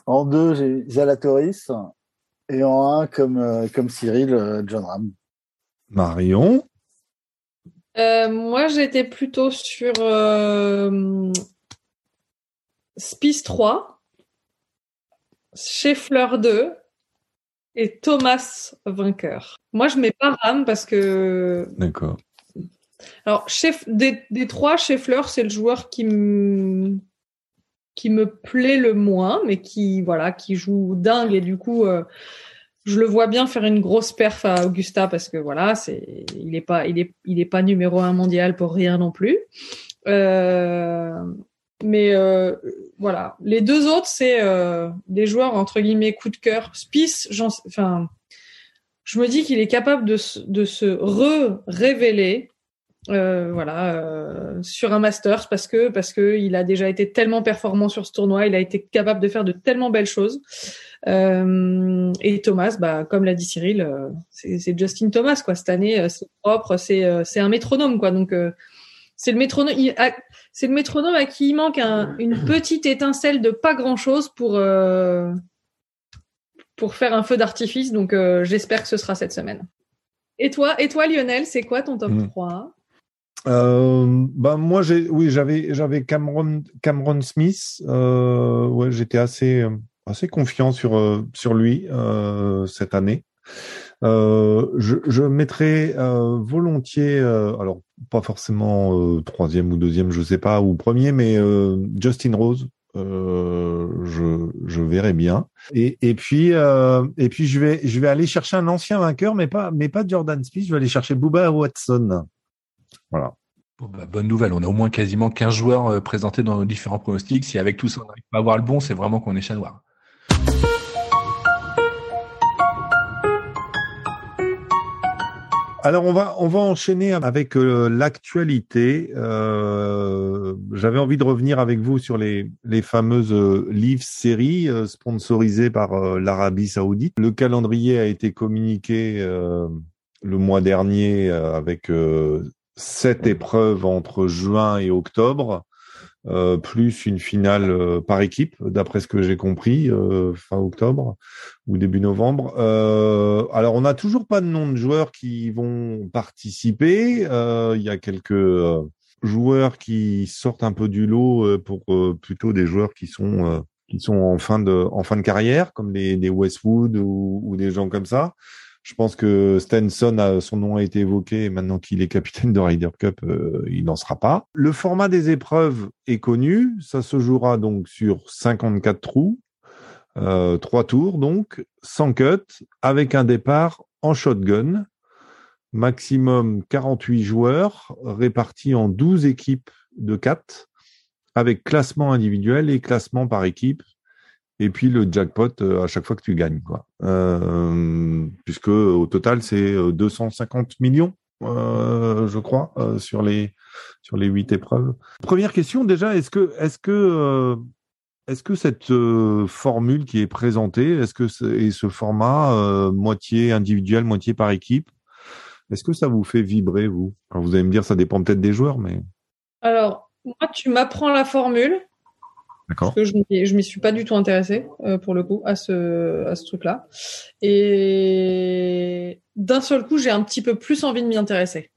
en 2, j'ai Zalatoris. Et en 1, comme, euh, comme Cyril, euh, John Ram. Marion? moi, j'étais plutôt sur euh, Spice 3, Scheffler 2 et Thomas vainqueur. Moi, je mets pas Ram parce que. D'accord. Alors, chef, des, des trois, Scheffler, c'est le joueur qui me qui me plaît le moins, mais qui voilà, qui joue dingue et du coup, euh, je le vois bien faire une grosse perf à Augusta parce que voilà, c'est il est pas il est il est pas numéro un mondial pour rien non plus. Euh, mais euh, voilà, les deux autres, c'est des joueurs entre guillemets coup de cœur. Spice, enfin, je me dis qu'il est capable de, de se re-révéler euh, voilà, euh, sur un Masters parce que parce que il a déjà été tellement performant sur ce tournoi, il a été capable de faire de tellement belles choses. Euh, et Thomas, bah comme l'a dit Cyril, euh, c'est Justin Thomas quoi. Cette année, euh, c'est propre, c'est c'est un métronome quoi. Donc c'est le métronome, c'est le métronome à qui il manque un, une petite étincelle de pas grand chose pour pour faire un feu d'artifice. Donc j'espère que ce sera cette semaine. Et toi, et toi Lionel, c'est quoi ton top 3 euh, ben moi j'ai oui j'avais j'avais Cameron Cameron Smith. Euh, ouais j'étais assez assez confiant sur euh, sur lui euh, cette année. Euh, je, je mettrais euh, volontiers alors pas forcément troisième ou deuxième je sais pas ou premier mais Justin Rose. Je je verrai bien. Et et puis et puis je vais je vais aller chercher un ancien vainqueur mais pas mais pas Jordan Smith je vais aller chercher Booba Watson voilà. Bah, bonne nouvelle, on a au moins quasiment 15 joueurs euh, présentés dans nos différents pronostics. Si avec tout ça on n'arrive pas à avoir le bon, c'est vraiment qu'on est chat noir. Alors on va on va enchaîner avec euh, l'actualité. Euh, J'avais envie de revenir avec vous sur les les fameuses euh, livres séries sponsorisées par l'Arabie Saoudite. Le calendrier a été communiqué le mois dernier avec sept épreuves entre juin et octobre, euh, plus une finale euh, par équipe, d'après ce que j'ai compris, euh, fin octobre ou début novembre. alors, on n'a toujours pas de nom de joueurs qui vont participer. Il y a quelques joueurs qui sortent un peu du lot pour plutôt des joueurs qui sont qui sont en fin de en fin de carrière, comme des, des Westwood ou, ou des gens comme ça. Je pense que Stenson, a, son nom a été évoqué. maintenant qu'il est capitaine de Ryder Cup, euh, il n'en sera pas. Le format des épreuves est connu. Ça se jouera donc sur 54 trous, euh, trois tours donc, sans cut, avec un départ en shotgun. Maximum 48 joueurs répartis en 12 équipes de 4 avec classement individuel et classement par équipe et puis le jackpot à chaque fois que tu gagnes, quoi. puisque au total c'est 250 millions, je crois, sur les sur les huit épreuves. Première question déjà, est-ce que est-ce que est-ce que cette formule qui est présentée, est-ce que et ce format moitié individuel, moitié par équipe, est-ce que ça vous fait vibrer, vous? Alors, Vous allez me dire, ça dépend peut-être des joueurs, mais. Alors, moi, tu m'apprends la formule. D'accord. Parce que je m'y suis pas du tout intéressé euh, pour le coup à ce à ce truc-là. Et d'un seul coup, j'ai un petit peu plus envie de m'y intéresser.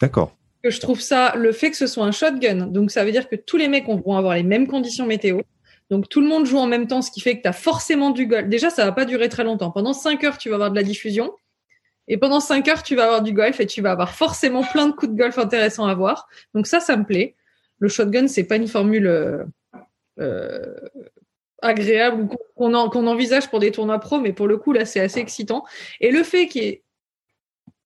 D'accord. Que je trouve ça, le fait que ce soit un shotgun, donc ça veut dire que tous les mecs vont avoir les mêmes conditions météo. Donc tout le monde joue en même temps, ce qui fait que tu as forcément du golf. Déjà, ça va pas durer très longtemps. Pendant 5 heures, tu vas avoir de la diffusion. Et pendant 5 heures, tu vas avoir du golf et tu vas avoir forcément plein de coups de golf intéressants à voir. Donc ça, ça me plaît. Le shotgun, c'est pas une formule euh, agréable qu'on envisage pour des tournois pro, mais pour le coup, là, c'est assez excitant. Et le fait qu'il y ait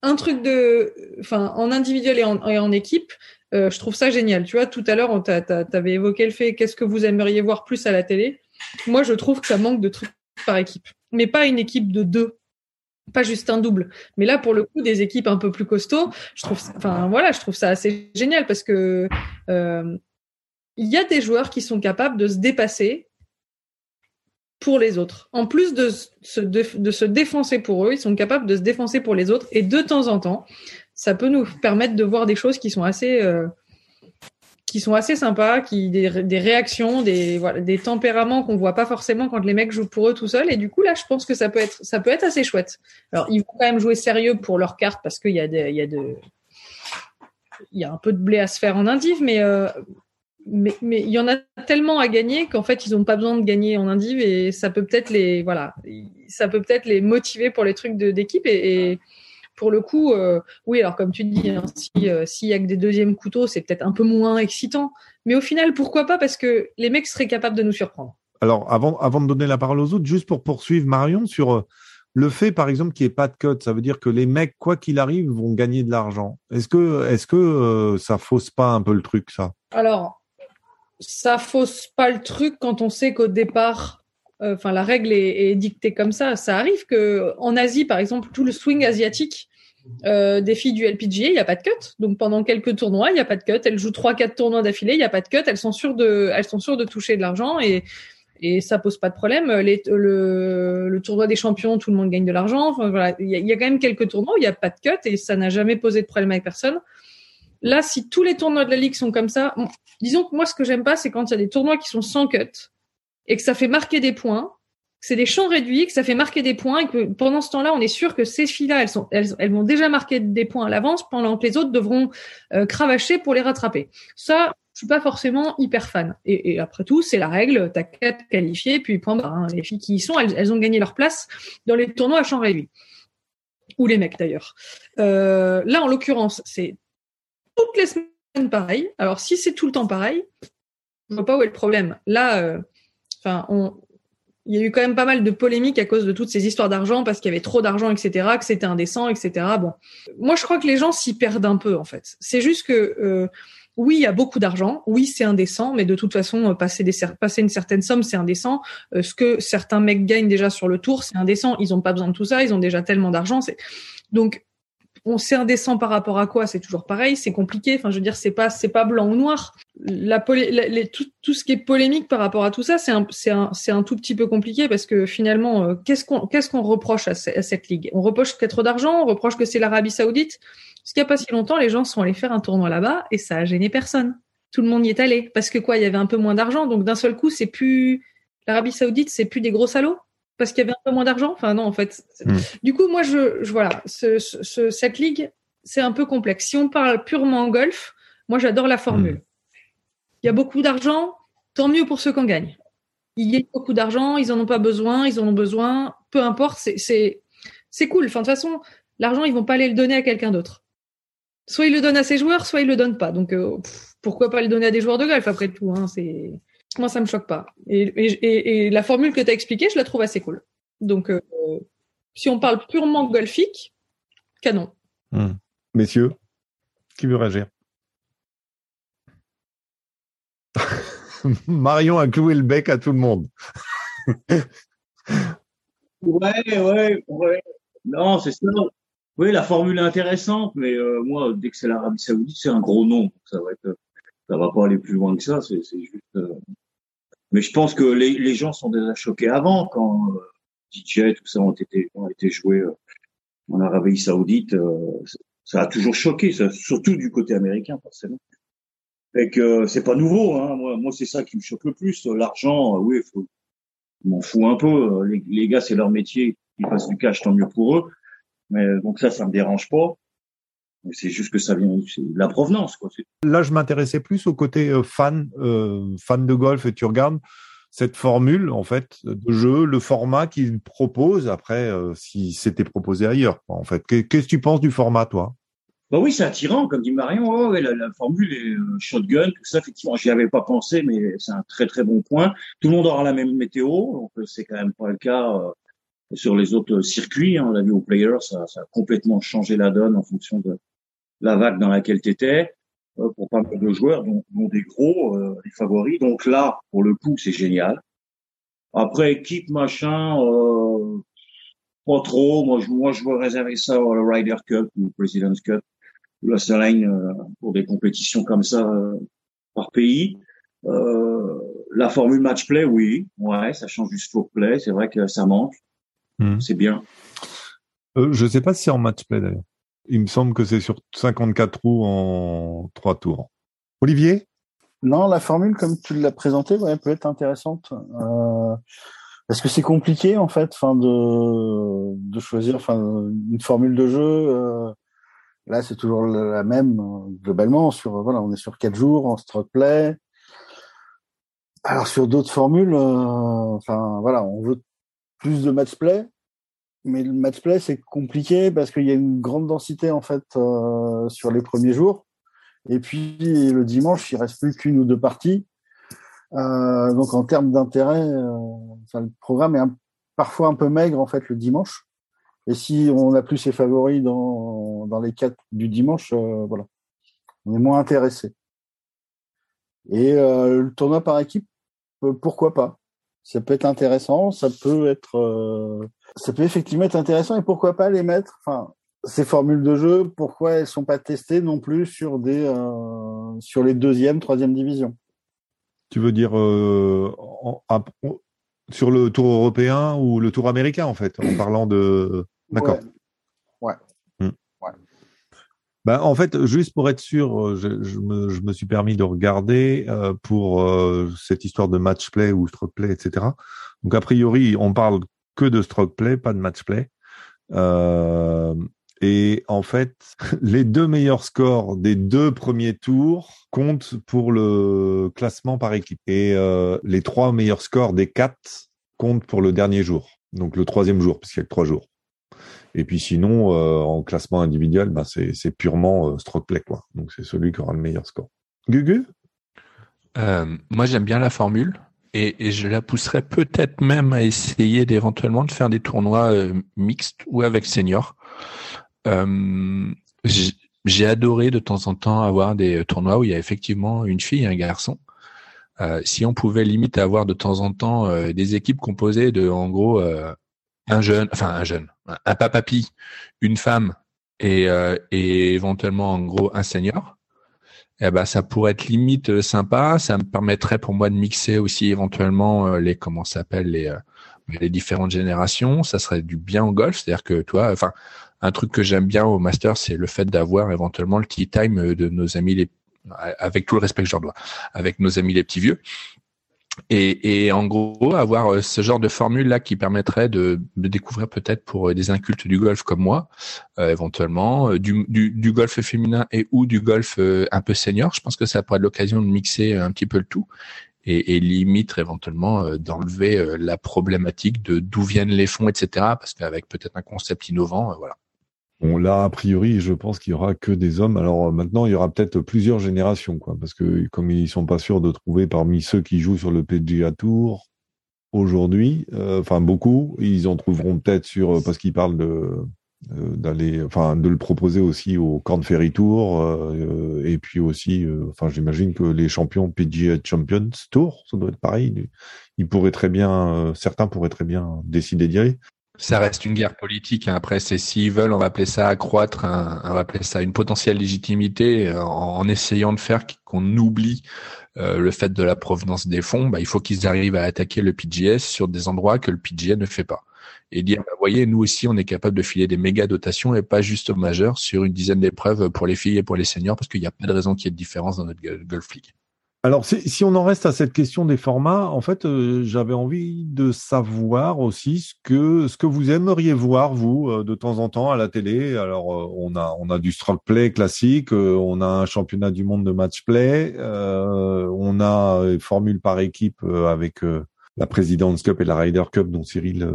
un truc de, en individuel et en, équipe, euh, je trouve ça génial. Tu vois, tout à l'heure, tu avais évoqué le fait qu'est-ce que vous aimeriez voir plus à la télé? Moi, je trouve que ça manque de trucs par équipe, mais pas une équipe de deux pas juste un double. Mais là, pour le coup, des équipes un peu plus costauds, je trouve, enfin voilà, je trouve ça assez génial parce que euh, il y a des joueurs qui sont capables de se dépasser pour les autres. En plus de se, défoncer pour eux, ils sont capables de se défoncer pour les autres. Et de temps en temps, ça peut nous permettre de voir des choses qui sont assez euh, qui sont assez sympas, qui des, réactions, des des tempéraments qu'on voit pas forcément quand les mecs jouent pour eux tout seuls. Et du coup là, je pense que ça peut être ça peut être assez chouette. Alors ils vont quand même jouer sérieux pour leurs cartes parce qu'il y a y y a un peu de blé à se faire en indive, mais euh, mais mais il y en a tellement à gagner qu'en fait ils ont pas besoin de gagner en indive et ça peut peut-être les voilà ça peut peut-être les motiver pour les trucs d'équipe et, et pour le coup, euh, oui, alors comme tu dis, hein, euh, s'il y a que des deuxièmes couteaux, c'est peut-être un peu moins excitant. Mais au final, pourquoi pas? Parce que les mecs seraient capables de nous surprendre. Alors, avant, avant de donner la parole aux autres, juste pour poursuivre Marion sur euh, le fait, par exemple, qu'il n'y ait pas de code, ça veut dire que les mecs, quoi qu'il arrive, vont gagner de l'argent. Est-ce que, est-ce que ça fausse pas un peu le truc, ça? Alors, ça fausse pas le truc quand on sait qu'au départ, enfin la règle est, dictée comme ça. Ça arrive que en Asie, par exemple, tout le swing asiatique euh, des filles du LPGA, il n'y a pas de cut. Donc pendant quelques tournois, il n'y a pas de cut. Elles jouent trois, quatre tournois d'affilée, il n'y a pas de cut. Elles sont sûres de, elles sont sûres de toucher de l'argent et et ça pose pas de problème. Les, le, le, tournoi des champions, tout le monde gagne de l'argent. Enfin, voilà, il y, a, il y, a, quand même quelques tournois où il n'y a pas de cut et ça n'a jamais posé de problème avec personne. Là, si tous les tournois de la ligue sont comme ça, disons que moi, ce que j'aime pas, c'est quand il y a des tournois qui sont sans cut et que ça fait marquer des points, c'est des champs réduits, que ça fait marquer des points et que pendant ce temps-là, on est sûr que ces filles-là, elles, sont, elles, elles, vont déjà marquer des points à l'avance pendant que les autres devront euh, cravacher pour les rattraper. Ça, je suis pas forcément hyper fan. Et, après tout, c'est la règle. T'as quatre qualifiés, puis point. Hein. Les filles qui y sont, elles, elles, ont gagné leur place dans les tournois à champs réduits. Ou les mecs d'ailleurs. Euh, là, en l'occurrence, c'est toutes les semaines pareil. Alors si c'est tout le temps pareil, je vois pas où est le problème. Là, euh, Enfin, on, il y a eu quand même pas mal de polémiques à cause de toutes ces histoires d'argent parce qu'il y avait trop d'argent, etc., que c'était indécent, etc. Bon, moi je crois que les gens s'y perdent un peu en fait. C'est juste que euh, oui, il y a beaucoup d'argent, oui c'est indécent, mais de toute façon euh, passer, des, passer une certaine somme c'est indécent. Euh, ce que certains mecs gagnent déjà sur le tour c'est indécent. Ils ont pas besoin de tout ça, ils ont déjà tellement d'argent. C'est donc on sait indécent par rapport à quoi C'est toujours pareil, c'est compliqué. Enfin, je veux dire, c'est pas c'est pas blanc ou noir. La, tout, tout, ce qui est polémique par rapport à tout ça, c'est un c'est un c'est un tout petit peu compliqué parce que finalement, euh, qu'est-ce qu'on qu'est-ce qu'on reproche à, cette ligue? On reproche qu'il y a trop d'argent, on reproche que c'est l'Arabie Saoudite. Ce qu'il n'y a pas si longtemps, les gens sont allés faire un tournoi là-bas et ça a gêné personne. Tout le monde y est allé parce que quoi? Il y avait un peu moins d'argent, donc d'un seul coup, c'est plus l'Arabie Saoudite, c'est plus des gros salauds parce qu'il y avait un peu moins d'argent. Enfin non, en fait. Hmm. Du coup, moi, je, je voilà, ce, ce, cette ligue, c'est un peu complexe. Si on parle purement en golf, moi, j'adore la formule. Hmm. Il y a beaucoup d'argent, tant mieux pour ceux qui en gagnent. Il y a beaucoup d'argent, ils en ont pas besoin, ils en ont besoin, peu importe, c'est cool. Enfin de toute façon, l'argent, ils vont pas aller le donner à quelqu'un d'autre. Soit ils le donnent à ses joueurs, soit ils le donnent pas. Donc euh, pourquoi pas le donner à des joueurs de golf après tout hein, c'est moi, ça me choque pas. Et, et, et la formule que tu as expliquée, je la trouve assez cool. Donc, euh, si on parle purement golfique, canon. Hmm. Messieurs, qui veut réagir? Marion a cloué le bec à tout le monde. ouais, ouais, ouais. Non, c'est ça. Oui, la formule est intéressante, mais euh, moi, dès que c'est l'Arabie Saoudite, c'est un gros nom. Ça va être, ça va pas aller plus loin que ça. C'est juste. Euh, mais je pense que les, les, gens sont déjà choqués avant quand euh, DJ tout ça ont été ont été joués euh, en Arabie Saoudite. ça a toujours choqué, ça, surtout du côté américain forcément. Et que c'est pas nouveau. Hein. Moi, moi c'est ça qui me choque le plus. L'argent, oui, faut, m'en fous un peu. Les, les gars, c'est leur métier. Ils passent du cash, tant mieux pour eux. Mais donc ça, ça me dérange pas. C'est juste que ça vient de la provenance. Quoi. Là, je m'intéressais plus au côté euh, fan, euh, fan de golf, et tu regardes cette formule en fait de jeu, le format qu'il propose. Après, euh, si c'était proposé ailleurs, en fait, qu'est-ce que tu penses du format, toi? Bah oui, c'est attirant, comme dit Marion. Oh, la, la, formule est shotgun, tout ça. Effectivement, j'y avais pas pensé, mais c'est un très très bon point. Tout le monde aura la même météo, donc c'est quand même pas le cas sur les autres circuits. Hein, on l'a vu au Players, ça, ça, a complètement changé la donne en fonction de la vague dans laquelle tu étais, euh, pour pas mal de joueurs, dont, dont des gros, euh, les favoris. Donc là, pour le coup, c'est génial. Après, équipe, machin, euh, pas trop. Moi, je, moi, je veux réserver ça au Ryder Cup ou President's Cup ou la Seraing euh, pour des compétitions comme ça euh, par pays. Euh, la formule match play, oui, ouais, ça change du stroke play. C'est vrai que ça manque. Hmm. C'est bien. Euh, je sais pas si c'est en match play d'ailleurs. Il me semble que c'est sur 54 trous en trois tours. Olivier? Non, la formule comme tu l'as présentée ouais, peut être intéressante. Euh, Est-ce que c'est compliqué en fait, fin de choisir, une formule de jeu euh, Là, c'est toujours la même globalement. Sur voilà, on est sur quatre jours en stroke play. Alors sur d'autres formules, euh, voilà, on veut plus de match play. Mais le match play, c'est compliqué parce qu'il y a une grande densité en fait euh, sur les premiers jours. Et puis le dimanche, il reste plus qu'une ou deux parties. Euh, donc en termes d'intérêt, euh, le programme est parfois un peu maigre en fait le dimanche. Et si on a plus ses favoris dans, dans les quatre du dimanche, euh, voilà, on est moins intéressé. Et euh, le tournoi par équipe, pourquoi pas? Ça peut être intéressant, ça peut être, ça peut effectivement être intéressant et pourquoi pas les mettre. Enfin, ces formules de jeu, pourquoi elles sont pas testées non plus sur des, euh, sur les deuxième, troisième divisions? Tu veux dire euh, sur le Tour européen ou le Tour américain en fait, en parlant de. D'accord. Ben, en fait, juste pour être sûr, je, je, me, je me, suis permis de regarder euh, pour cette histoire de match play ou stroke play, etc. Donc a priori, on parle que de stroke play, pas de match play. Euh, et en fait, les deux meilleurs scores des deux premiers tours comptent pour le classement par équipe. Et euh, les trois meilleurs scores des quatre comptent pour le dernier jour, donc le troisième jour, puisqu'il y a que trois jours. Et puis sinon, euh, en classement individuel, bah, c'est purement euh, stroke play, quoi. Donc c'est celui qui aura le meilleur score. Gugu? Euh, Moi, j'aime bien la formule. Et, et je la pousserais peut-être même à essayer d'éventuellement de faire des tournois euh, mixtes ou avec seniors. Euh, J'ai adoré de temps en temps avoir des tournois où il y a effectivement une fille et un garçon. Euh, si on pouvait limite avoir de temps en temps euh, des équipes composées de, en gros, un jeune, enfin un jeune, un papapi, une femme et, euh, et éventuellement en gros un senior, eh ben ça pourrait être limite euh, sympa. Ça me permettrait pour moi de mixer aussi éventuellement euh, les comment s'appelle les euh, les différentes générations. Ça serait du bien au golf, c'est-à-dire que toi, enfin un truc que j'aime bien au master, c'est le fait d'avoir éventuellement le tea time de nos amis les avec tout le respect que je dois, avec nos amis les petits vieux, et, et, en gros, avoir euh, ce genre de formule là qui permettrait de, de découvrir peut-être pour euh, des incultes du golf comme moi, euh, éventuellement du, du, du, golf féminin et ou du golf un peu senior. Je pense que ça pourrait être l'occasion de mixer un petit peu le tout et, et limite éventuellement d'enlever la problématique de d'où viennent les fonds, etc. Parce qu'avec peut-être un concept innovant, voilà. Bon, là, a priori, je pense qu'il y aura que des hommes. Alors maintenant, il y aura peut-être plusieurs générations, quoi, parce que comme ils sont pas sûrs de trouver parmi ceux qui jouent sur le PGA Tour aujourd'hui, euh, enfin beaucoup, ils en trouveront peut-être sur parce qu'ils parlent de d'aller, enfin, de le proposer aussi au Corn Ferry Tour euh, et puis aussi, enfin, j'imagine que les champions PGA Champions Tour, ça doit être pareil. Ils pourraient très bien, certains pourraient très bien décider d'y aller. Ça reste une guerre politique. Hein. Après, c'est s'ils veulent, on va appeler ça accroître, on va appeler ça une potentielle légitimité en, essayant de faire qu'on oublie le fait de la provenance des fonds. Bah, il faut qu'ils arrivent à attaquer le PGS sur des endroits que le PGA ne fait pas et dire, bah, voyez, nous aussi, on est capable de filer des méga dotations et pas juste au majeur sur une dizaine d'épreuves pour les filles et pour les seniors, parce qu'il n'y a pas de raison qu'il y ait de différence dans notre Golf League. Alors, si on en reste à cette question des formats, en fait, euh, j'avais envie de savoir aussi ce que ce que vous aimeriez voir vous euh, de temps en temps à la télé. Alors, euh, on a on a du stroke play classique, on a un championnat du monde de match play, on a une formule par équipe avec la President's Cup et la Ryder Cup dont Cyril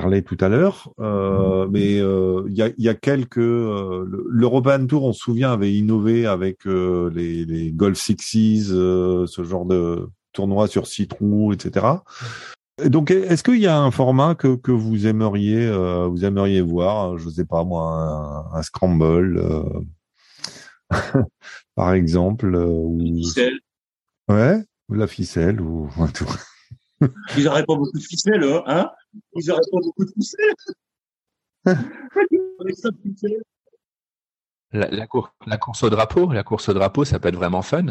parlait tout à l'heure, euh, mais euh, il y, a, y, a, quelques euh, l'European Tour, on se souvient, avait innové avec euh, les, les Golf Sixes, ce genre de tournoi sur six trous, etc. Et donc, est-ce qu'il y a un format que, que vous aimeriez vous aimeriez voir? Je sais pas moi, un, scramble, par exemple, ou ficelle. Ouais, ou la ficelle ou un tour. Ils n'auraient pas beaucoup de ficelles, hein? Ils n'auraient pas beaucoup de ficelles. La, la, la, course au drapeau, la course au drapeau, ça peut être vraiment fun.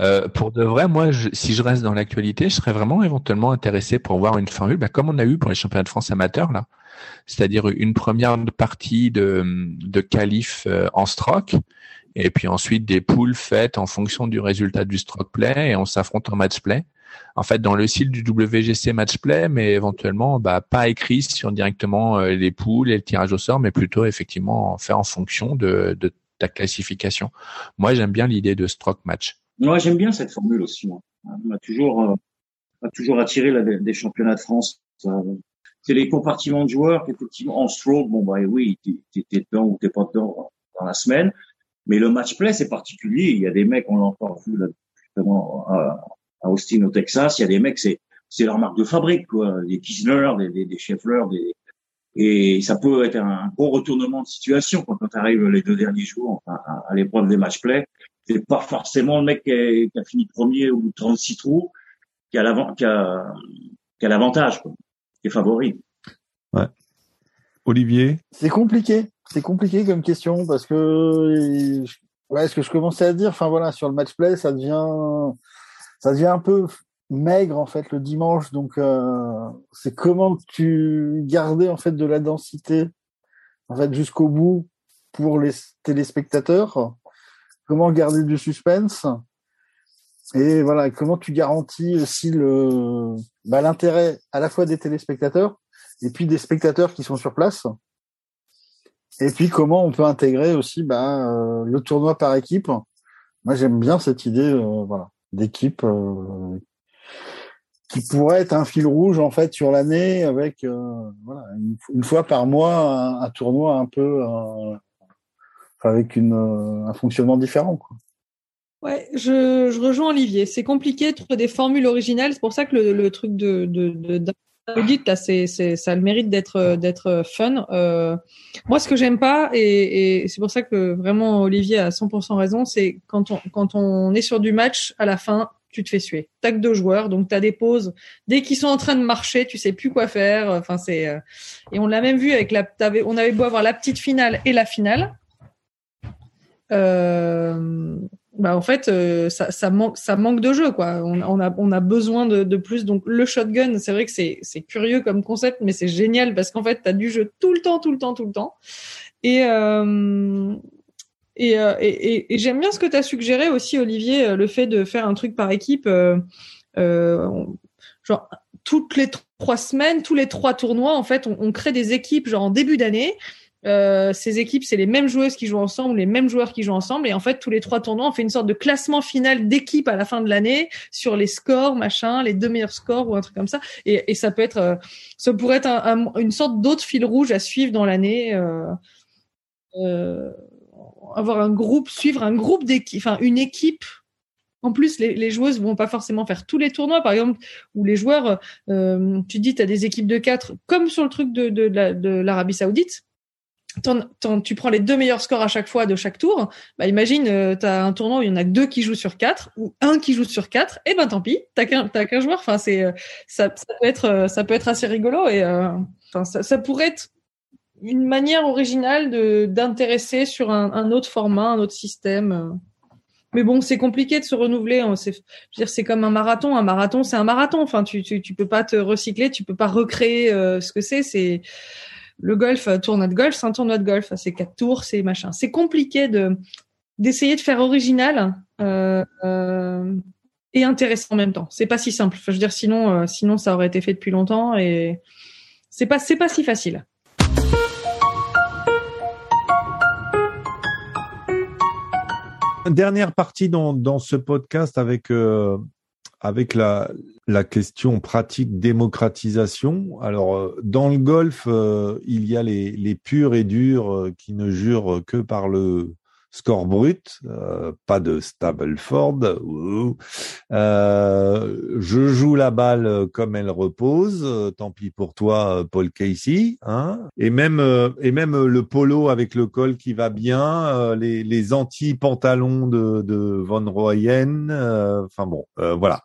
Euh, pour de vrai, moi, je, si je reste dans l'actualité, je serais vraiment éventuellement intéressé pour voir une formule, bah, comme on a eu pour les championnats de France amateurs là, c'est-à-dire une première partie de, de qualif euh, en stroke, et puis ensuite des poules faites en fonction du résultat du stroke play, et on s'affronte en match play en fait dans le style du WGC Matchplay, mais éventuellement bah, pas écrit sur directement euh, les poules et le tirage au sort, mais plutôt effectivement faire en fonction de, ta classification. Moi, j'aime bien l'idée de stroke match. Moi, j'aime bien cette formule aussi. Moi. On toujours, euh, a toujours attiré des championnats de France. C'est les compartiments de joueurs qu'effectivement en stroke, bon bah oui, t'es dedans ou t'es pas dedans dans la semaine. Mais le match play, c'est particulier. Il y a des mecs, on l'a encore vu là, justement, à Austin au Texas, il y a des mecs, c'est c'est leur marque de fabrique, quoi. Des Kisner, des, des, des Scheffler, des et ça peut être un gros retournement de situation quand, quand tu arrives les deux derniers jours à, à, l'épreuve des match play. C'est pas forcément le mec qui a, qui a fini premier au bout de 36 trous qui a l'avantage, qui a, qui a l'avantage, qui est favori. Ouais. Olivier? C'est compliqué. C'est compliqué comme question parce que ouais, ce que je commençais à dire, enfin voilà, sur le match play, ça devient ça devient un peu maigre en fait le dimanche. Donc euh, c'est comment tu garder en fait de la densité en fait jusqu'au bout pour les téléspectateurs? Comment garder du suspense? Et voilà comment tu garantis aussi le bah, l'intérêt à la fois des téléspectateurs et puis des spectateurs qui sont sur place? Et puis comment on peut intégrer aussi bah, euh, le tournoi par équipe? Moi j'aime bien cette idée, euh, voilà d'équipe euh, qui pourrait être un fil rouge en fait sur l'année avec euh, voilà, une, fois par mois un, tournoi un peu euh, avec une, un fonctionnement différent. Quoi. Ouais, je, rejoins Olivier. C'est compliqué de trouver des formules originales. C'est pour ça que le, truc de, de dites là, ça a le mérite d'être, d'être fun. Euh, moi, ce que j'aime pas, et, c'est pour ça que vraiment Olivier a 100% raison, c'est quand on, quand on est sur du match, à la fin, tu te fais suer. Que deux joueurs, donc t'as des pauses. Dès qu'ils sont en train de marcher, tu sais plus quoi faire. Enfin, c'est, euh, et on l'a même vu avec la, on avait beau avoir la petite finale et la finale. Euh, bah en fait euh, ça, ça manque ça manque de jeu quoi. On, on, a on a besoin de, de plus. Donc le shotgun c'est vrai que c'est c'est curieux comme concept mais c'est génial parce qu'en fait tu as du jeu tout le temps tout le temps tout le temps. Et euh, et, euh, et, et, j'aime bien ce que tu as suggéré aussi Olivier euh, le fait de faire un truc par équipe euh, genre toutes les trois semaines tous les trois tournois en fait on, on crée des équipes genre en début d'année euh, ces équipes, c'est les mêmes joueuses qui jouent ensemble, les mêmes joueurs qui jouent ensemble. Et en fait, tous les trois tournois, on fait une sorte de classement final d'équipe à la fin de l'année sur les scores, machin, les deux meilleurs scores ou un truc comme ça. Et, et ça peut être, euh, ça pourrait être un, une sorte d'autre fil rouge à suivre dans l'année. Euh, euh, avoir un groupe, suivre un groupe d'équipe, enfin une équipe. En plus, les, les, joueuses vont pas forcément faire tous les tournois, par exemple, où les joueurs, euh, tu dis, tu as des équipes de quatre, comme sur le truc de, de, de l'Arabie Saoudite tu prends les deux meilleurs scores à chaque fois de chaque tour, bah imagine, euh, tu as un tournoi où il y en a deux qui jouent sur quatre ou un qui joue sur quatre, et ben tant pis, t'as qu'un qu'un joueur. Enfin, c'est euh, ça, ça, peut être euh, ça peut être assez rigolo et enfin ça, ça, pourrait être une manière originale de d'intéresser sur un, un, autre format, un autre système. Mais bon, c'est compliqué de se renouveler. C'est, dire, c'est comme un marathon. Un marathon, c'est un marathon. Enfin, tu, tu, tu peux pas te recycler, tu peux pas recréer ce que c'est. C'est le golf, euh, tournoi de golf, c'est un tournoi de golf, c'est quatre tours, c'est machin. C'est compliqué de d'essayer de faire original euh, euh, et intéressant en même temps. C'est pas si simple. Je veux dire, sinon, sinon ça aurait été fait depuis longtemps et c'est pas c'est pas si facile. Dernière partie dans, dans ce podcast avec avec la, la question pratique démocratisation. Alors, euh, dans le golf, euh, il y a les, les purs et durs euh, qui ne jurent que par le score brut, euh, pas de Stableford. Euh, je joue la balle comme elle repose. Euh, tant pis pour toi, Paul Casey. Hein et même et même le polo avec le col qui va bien, les, les anti pantalons de, de Von Royen. Enfin bon, voilà.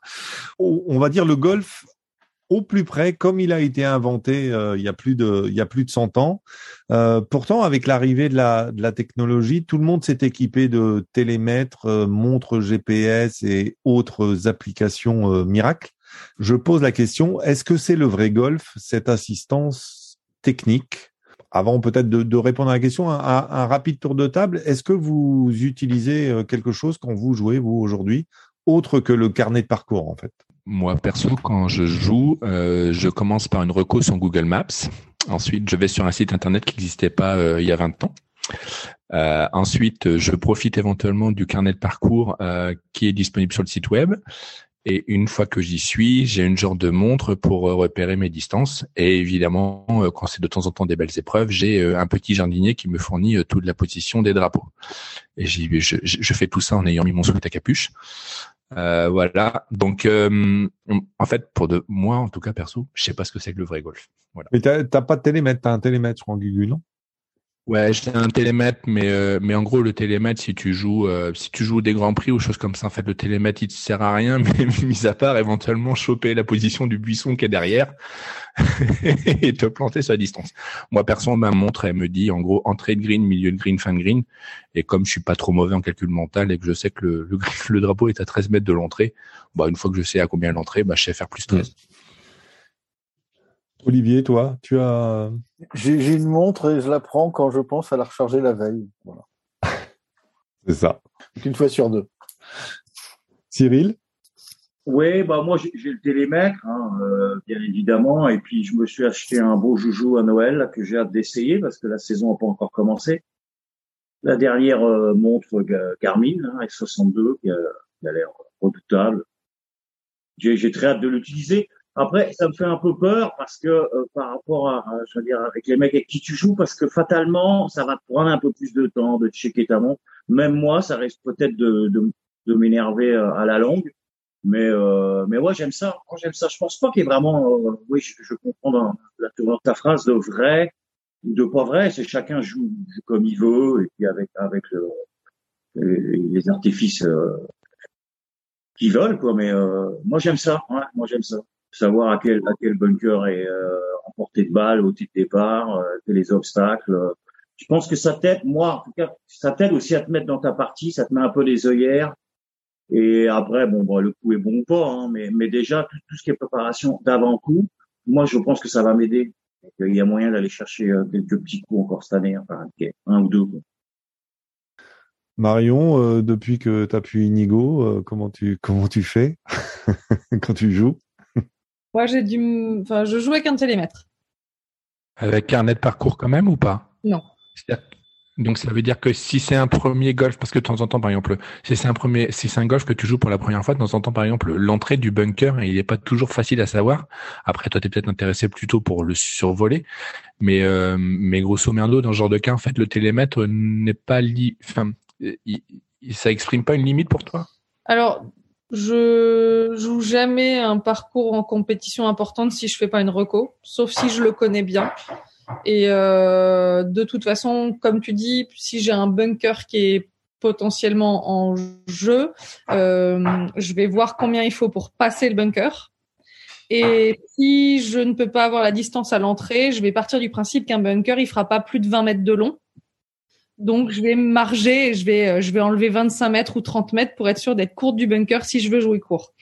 On va dire le golf au plus près, comme il a été inventé euh, il y a plus de il y a plus de 100 ans. Euh, pourtant, avec l'arrivée de la, de la technologie, tout le monde s'est équipé de télémètres, euh, montres GPS et autres applications miracles. Je pose la question est-ce que c'est le vrai golf cette assistance technique? Avant peut-être de, répondre à la question, un, un rapide tour de table. Est-ce que vous utilisez quelque chose quand vous jouez, vous, aujourd'hui, autre que le carnet de parcours, en fait? Moi, perso, quand je joue, euh, je commence par une reco sur Google Maps. Ensuite, je vais sur un site internet qui n'existait pas euh, il y a 20 ans. Euh, ensuite, je profite éventuellement du carnet de parcours euh, qui est disponible sur le site web. Et une fois que j'y suis, j'ai une genre de montre pour repérer mes distances. Et évidemment, quand c'est de temps en temps des belles épreuves, j'ai un petit jardinier qui me fournit toute la position des drapeaux. Et je, je, fais tout ça en ayant mis mon sweat à capuche. Euh, voilà. Donc, euh, en fait, pour de moi, en tout cas perso, je sais pas ce que c'est que le vrai golf. Voilà. Mais t'as pas de télémètre, t'as un télémètre sur Gugu, non? Ouais, j'ai un télémètre, mais euh, mais en gros le télémètre, si tu joues euh, si tu joues des grands prix ou choses comme ça, en fait le télémètre il te sert à rien, mais mis à part éventuellement choper la position du buisson qui est derrière et te planter sur la distance. Moi perso, ma montre elle me dit en gros entrée de green, milieu de green, fin de green, et comme je suis pas trop mauvais en calcul mental et que je sais que le le, drapeau est à 13 mètres de l'entrée, bah une fois que je sais à combien l'entrée, bah je sais faire plus 13. Olivier, toi, tu as. J'ai une montre et je la prends quand je pense à la recharger la veille. Voilà. C'est ça. Une fois sur deux. Cyril? Oui, bah moi j'ai le télémètre, hein, euh, bien évidemment, et puis je me suis acheté un beau joujou à Noël que j'ai hâte d'essayer parce que la saison n'a pas encore commencé. La dernière euh, montre Garmin, hein, S62, qui a, qui a l'air redoutable. J'ai très hâte de l'utiliser. Après, ça me fait un peu peur parce que euh, par rapport à, je veux dire, avec les mecs avec qui tu joues, parce que fatalement, ça va te prendre un peu plus de temps de checker ta montre. Même moi, ça risque peut-être de, de, de m'énerver euh, à la longue. Mais euh, mais ouais, j'aime ça. Moi, j'aime ça. Je pense pas qu'il y ait vraiment. Euh, oui, je, je, comprends dans la ta phrase de vrai ou de pas vrai. C'est chacun joue, comme il veut et puis avec avec le, les, artifices qu'ils veulent quoi. Mais moi, j'aime ça. Moi, j'aime ça savoir à quel, à quel bunker est euh, en portée de balle au titre départ, euh, les obstacles. Je pense que ça t'aide, moi en tout cas, ça t'aide aussi à te mettre dans ta partie, ça te met un peu les œillères. Et après, bon, bah, le coup est bon ou pas, hein, mais, mais déjà tout, tout, ce qui est préparation d'avant-coup, moi je pense que ça va m'aider. Il y a moyen d'aller chercher euh, quelques petits coups encore cette année, enfin, un ou deux. Marion, euh, depuis que tu pu Inigo, euh, comment tu comment tu fais? Quand tu joues? Moi, j'ai du, enfin, je joue avec un télémètre. Avec un net parcours quand même ou pas? Non. Donc ça veut dire que si c'est un premier golf, parce que de temps en temps, par exemple, si c'est un premier, si c'est un golf que tu joues pour la première fois, de temps en temps, par exemple, l'entrée du bunker, il n'est pas toujours facile à savoir. Après, toi, tu es peut-être intéressé plutôt pour le survoler, mais euh, mais grosso merdo, dans ce genre de cas, en fait, le télémètre n'est pas li... enfin, ça exprime pas une limite pour toi? Alors, je joue jamais un parcours en compétition importante si je fais pas une reco, sauf si je le connais bien. Et euh, de toute façon, comme tu dis, si j'ai un bunker qui est potentiellement en jeu, euh, je vais voir combien il faut pour passer le bunker. Et si je ne peux pas avoir la distance à l'entrée, je vais partir du principe qu'un bunker, il fera pas plus de 20 mètres de long. Donc je vais marger et je vais euh, je vais enlever 25 mètres ou 30 mètres pour être sûr d'être courte du bunker si je veux jouer court.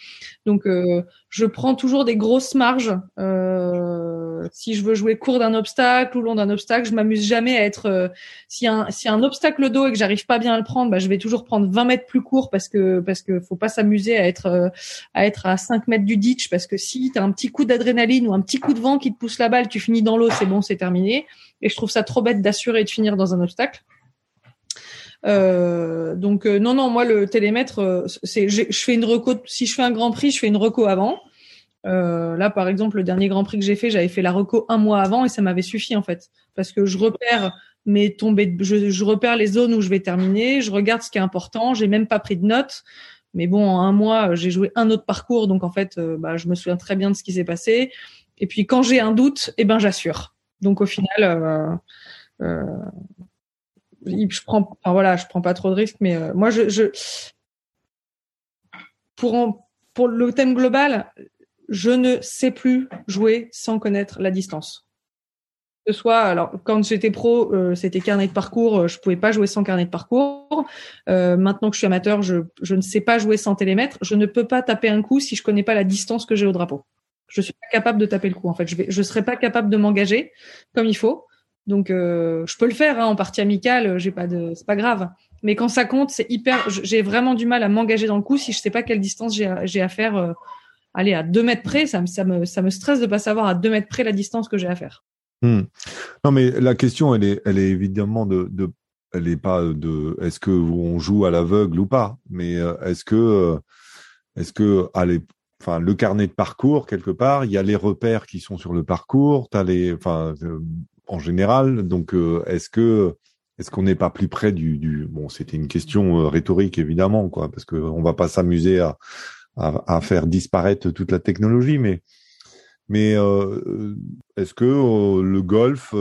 Donc euh, je prends toujours des grosses marges. Euh, si je veux jouer court d'un obstacle ou long d'un obstacle, je m'amuse jamais à être. Euh, si un si un obstacle dos et que j'arrive pas bien à le prendre, bah, je vais toujours prendre 20 mètres plus court parce que parce que faut pas s'amuser à être euh, à être à 5 mètres du ditch parce que si tu as un petit coup d'adrénaline ou un petit coup de vent qui te pousse la balle, tu finis dans l'eau, c'est bon, c'est terminé. Et je trouve ça trop bête d'assurer de finir dans un obstacle. Euh, donc euh, non non moi le télémètre euh, c'est je fais une reco si je fais un Grand Prix je fais une reco avant. Là par exemple le dernier Grand Prix que j'ai fait j'avais fait la reco un mois avant et ça m'avait suffi en fait. Parce que je repère mes tombées je, je, repère les zones où je vais terminer je regarde ce qui est important j'ai même pas pris de notes. Mais bon en un mois j'ai joué un autre parcours donc en fait bah, je me souviens très bien de ce qui s'est passé. Et puis quand j'ai un doute eh ben j'assure. Donc au final euh, je prends, enfin voilà, je prends pas trop de risques, mais euh, moi, je, je pour pour le thème global, je ne sais plus jouer sans connaître la distance. Que ce soit, alors quand j'étais pro, euh, c'était carnet de parcours, euh, je pouvais pas jouer sans carnet de parcours. Euh, maintenant que je suis amateur, je, je ne sais pas jouer sans télémètre. Je ne peux pas taper un coup si je connais pas la distance que j'ai au drapeau. Je suis pas capable de taper le coup. En fait, je vais, je serais pas capable de m'engager comme il faut. Donc euh, je peux le faire hein, en partie amicale, j'ai pas de, c'est pas grave. Mais quand ça compte, c'est hyper. J'ai vraiment du mal à m'engager dans le coup si je sais pas quelle distance j'ai à, faire. Euh, aller à deux mètres près, ça me, ça me, ça stresse de pas savoir à deux mètres près la distance que j'ai à faire. Hmm. Non, mais la question, elle est, elle est évidemment de, de elle est pas de, est-ce que on joue à l'aveugle ou pas, mais euh, est-ce que, est-ce que, allez, enfin, le carnet de parcours quelque part, il y a les repères qui sont sur le parcours, t'as les, en général. Donc, euh, est-ce que est-ce qu'on n'est pas plus près du, du... bon C'était une question euh, rhétorique évidemment, quoi, parce que on va pas s'amuser à, à, faire disparaître toute la technologie, mais mais euh, est-ce que le golf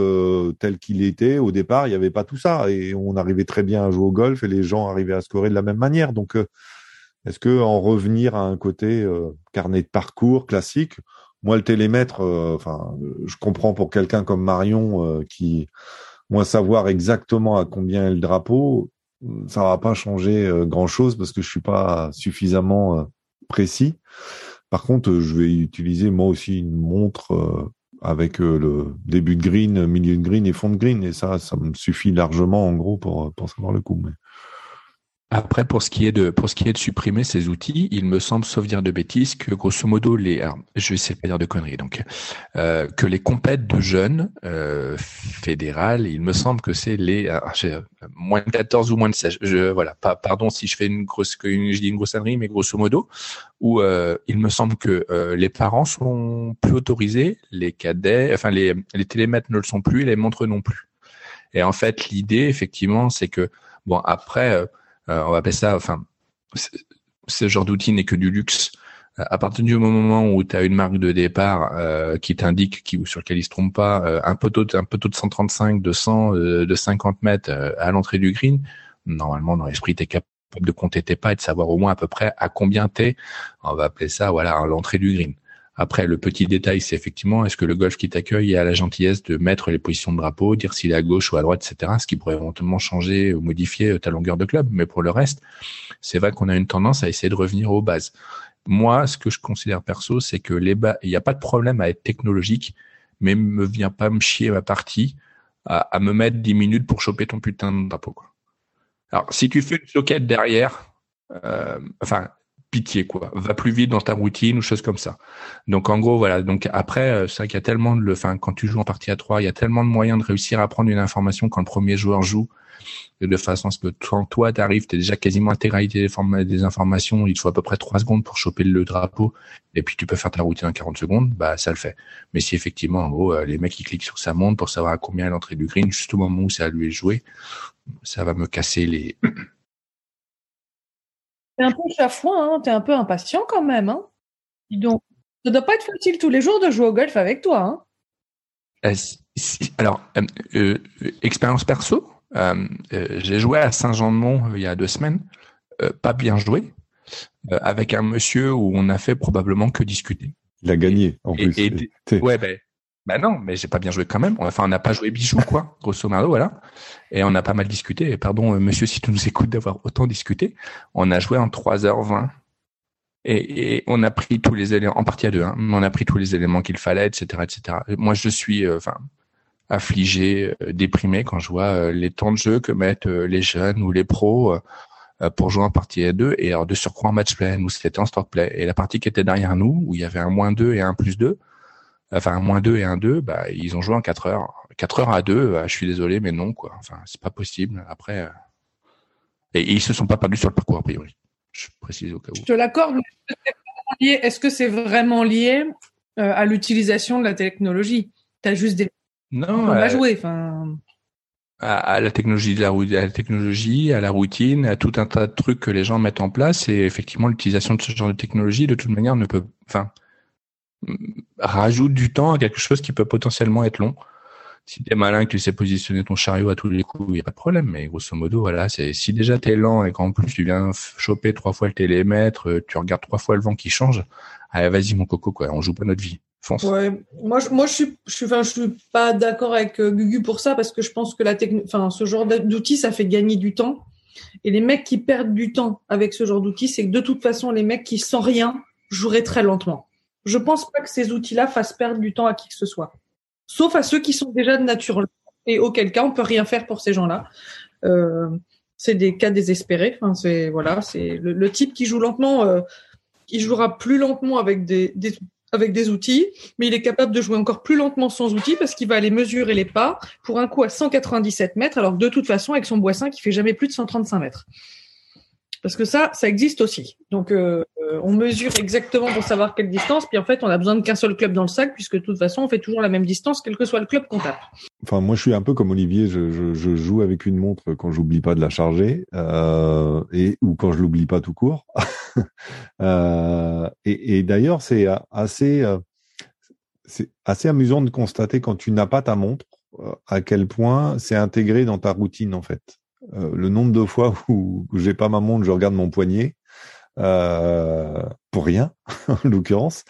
tel qu'il était au départ, il n'y avait pas tout ça et on arrivait très bien à jouer au golf et les gens arrivaient à scorer de la même manière. Donc, est-ce que en revenir à un côté carnet de parcours classique, moi, le télémètre, euh, enfin, je comprends pour quelqu'un comme Marion euh, qui, moi, savoir exactement à combien est le drapeau, ça va pas changer euh, grand chose parce que je suis pas suffisamment précis. Par contre, je vais utiliser moi aussi une montre avec le début de green, milieu de green et fond de green et ça, ça me suffit largement en gros pour pour savoir le coup. Après, pour ce qui est de pour ce qui est de supprimer ces outils, il me semble, sauf dire de bêtises, que grosso modo les, alors, je vais essayer de pas dire de conneries, donc euh, que les compètes de jeunes euh, fédérales, il me semble que c'est les euh, moins de 14 ou moins de 16. Je voilà, pardon si je fais une grosse une, je dis une grosserie, mais grosso modo, où euh, il me semble que euh, les parents sont plus autorisés, les cadets, enfin les les télémètres ne le sont plus, les montres non plus. Et en fait, l'idée effectivement, c'est que bon après euh, on va appeler ça, enfin, ce genre d'outil n'est que du luxe. Euh, à partir du moment où tu as une marque de départ euh, qui t'indique, qui sur lequel il se trompe pas, un poteau, un poteau de 135, de 100, de 50 mètres à l'entrée du green, normalement dans l'esprit t'es capable de compter tes pas et de savoir au moins à peu près à combien t'es. On va appeler ça, voilà, à l'entrée du green. Après, le petit détail, c'est effectivement, est-ce que le golf qui t'accueille a la gentillesse de mettre les positions de drapeau, dire s'il est à gauche ou à droite, etc., ce qui pourrait éventuellement changer ou modifier ta longueur de club. Mais pour le reste, c'est vrai qu'on a une tendance à essayer de revenir aux bases. Moi, ce que je considère perso, c'est que les il n'y a pas de problème à être technologique, mais me vient pas me chier ma partie à, me mettre 10 minutes pour choper ton putain de drapeau. Quoi. Alors, si tu fais une socket derrière, euh, enfin, pitié quoi. Va plus vite dans ta routine ou choses comme ça. Donc en gros voilà. Donc après euh, c'est vrai qu'il y a tellement de enfin quand tu joues en partie à trois il y a tellement de moyens de réussir à prendre une information quand le premier joueur joue. De façon à ce que quand toi t'arrives t'es déjà quasiment intégralité des, informations il faut à peu près trois secondes pour choper le drapeau et puis tu peux faire ta routine en 40 secondes bah ça le fait. Mais si effectivement en gros euh, les mecs qui cliquent sur sa montre pour savoir à combien est l'entrée du green juste au moment où ça lui est joué ça va me casser les T'es un peu chafouin, hein t'es un peu impatient quand même. Hein Dis donc, ça doit pas être facile tous les jours de jouer au golf avec toi. Hein euh, alors, expérience perso, j'ai joué à Saint-Jean-de-Mont il y a deux semaines, pas bien joué, avec un monsieur où on a fait probablement que discuter. Il a gagné en plus. ouais, ben, bah non, mais j'ai pas bien joué quand même. Enfin, on n'a pas joué bijou, quoi, grosso modo, voilà. Et on a pas mal discuté. Et pardon, euh, monsieur, si tu nous écoutes d'avoir autant discuté. On a joué en 3h20. Et, et, on a pris tous les éléments, en partie à deux, hein, on a pris tous les éléments qu'il fallait, etc., etc. moi, je suis, euh, enfin, affligé, euh, déprimé quand je vois les temps de jeu que mettent les jeunes ou les pros pour jouer en partie à deux. Et alors, de surcroît en match play, nous, c'était en stock play. Et la partie qui était derrière nous, où il y avait un moins 2 et un plus 2, enfin un moins 2 et un 2, bah, ils ont joué en 4 heures. 4 heures à 2, bah, je suis désolé, mais non, quoi. Enfin, c'est pas possible. Après, euh... et, et, ils se sont pas perdus sur le parcours, a priori. Je précise au cas où. Je te l'accorde, mais est-ce que c'est vraiment lié euh, à l'utilisation de la technologie? Tu as juste des. Non. On va euh, jouer, enfin. À, à, la technologie de la, à la technologie, à la routine, à tout un tas de trucs que les gens mettent en place et effectivement l'utilisation de ce genre de technologie de toute manière ne peut, enfin, rajoute du temps à quelque chose qui peut potentiellement être long. Si t'es malin, que tu sais positionner ton chariot à tous les coups, il n'y a pas de problème. Mais grosso modo, voilà, c'est si déjà t'es lent et qu'en plus tu viens choper trois fois le télémètre, euh, tu regardes trois fois le vent qui change, allez, vas-y mon coco, quoi, on joue pas notre vie. Fonce. Moi, je, moi, je suis, je suis, enfin, je suis pas d'accord avec euh, Gugu pour ça parce que je pense que la enfin, ce genre d'outils, ça fait gagner du temps. Et les mecs qui perdent du temps avec ce genre d'outils, c'est que de toute façon, les mecs qui sans rien joueraient très lentement je pense pas que ces outils-là fassent perdre du temps à qui que ce soit. Sauf à ceux qui sont déjà de nature et auquel cas on peut rien faire pour ces gens-là. Euh, c'est des cas désespérés. C'est voilà, c'est le, type qui joue lentement, euh, il jouera plus lentement avec des, outils, mais il est capable de jouer encore plus lentement sans outils parce qu'il va aller mesurer les pas pour un coup à 197 mètres, alors de toute façon avec son boissin qui fait jamais plus de 135 mètres. Parce que ça, ça existe aussi. Donc, euh, euh, on mesure exactement pour savoir quelle distance, puis en fait, on a besoin de qu'un seul club dans le sac, puisque de toute façon, on fait toujours la même distance, quel que soit le club qu'on tape. Enfin, moi, je suis un peu comme Olivier. Je, joue avec une montre quand j'oublie pas de la charger, euh, et ou quand je l'oublie pas tout court. et, et d'ailleurs, c'est assez, c'est assez amusant de constater quand tu n'as pas ta montre à quel point c'est intégré dans ta routine en fait. Euh, le nombre de fois où, où j'ai pas ma montre, je regarde mon poignet euh, pour rien, en l'occurrence.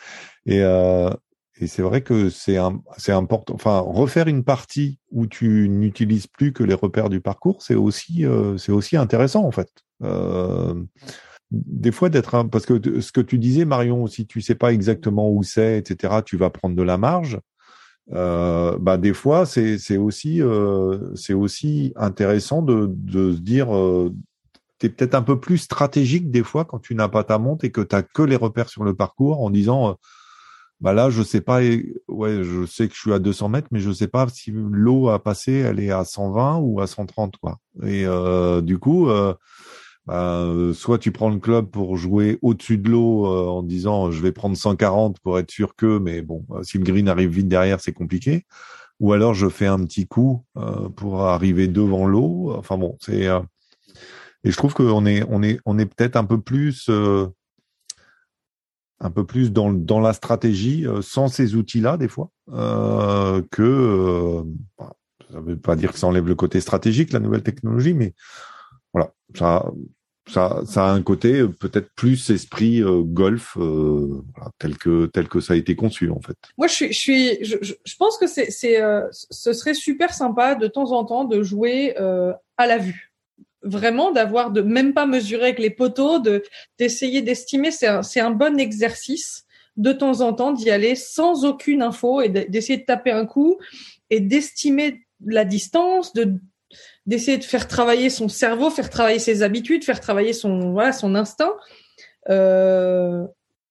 Et, euh, et c'est vrai que c'est c'est important. Enfin, refaire une partie où tu n'utilises plus que les repères du parcours, c'est aussi c'est aussi intéressant en fait. Des fois d'être parce que ce que tu disais Marion, si tu sais pas exactement où c'est, etc., tu vas prendre de la marge euh, bah des fois c'est c'est aussi euh, c'est aussi intéressant de de se dire euh, tu peut-être un peu plus stratégique des fois quand tu n'as pas ta montre et que tu que les repères sur le parcours en disant euh, bah là je sais pas ouais je sais que je suis à 200 mètres mais je sais pas si l'eau a passé elle est à 120 ou à 130 quoi. Et euh, du coup euh, bah, euh, soit tu prends le club pour jouer au-dessus de l'eau euh, en disant je vais prendre 140 pour être sûr que, mais bon, euh, si le green arrive vite derrière, c'est compliqué. Ou alors je fais un petit coup pour arriver devant l'eau. Enfin bon, c'est et je trouve qu'on est on est on est peut-être un peu plus un peu plus dans dans la stratégie sans ces outils-là des fois que bah, ça veut pas dire que ça enlève le côté stratégique la nouvelle technologie, mais voilà, ça, ça, ça a un côté euh, peut-être plus esprit euh, golf euh, tel que tel que ça a été conçu en fait. Moi, je suis, je suis, je, je pense que c'est, c'est, euh, ce serait super sympa de temps en temps de jouer euh, à la vue. Vraiment, d'avoir de même pas mesurer avec les poteaux, de d'essayer d'estimer. C'est un, c'est un bon exercice de temps en temps d'y aller sans aucune info et d'essayer de taper un coup et d'estimer la distance, de d'essayer de faire travailler son cerveau, faire travailler ses habitudes, faire travailler son voilà son instinct. Euh,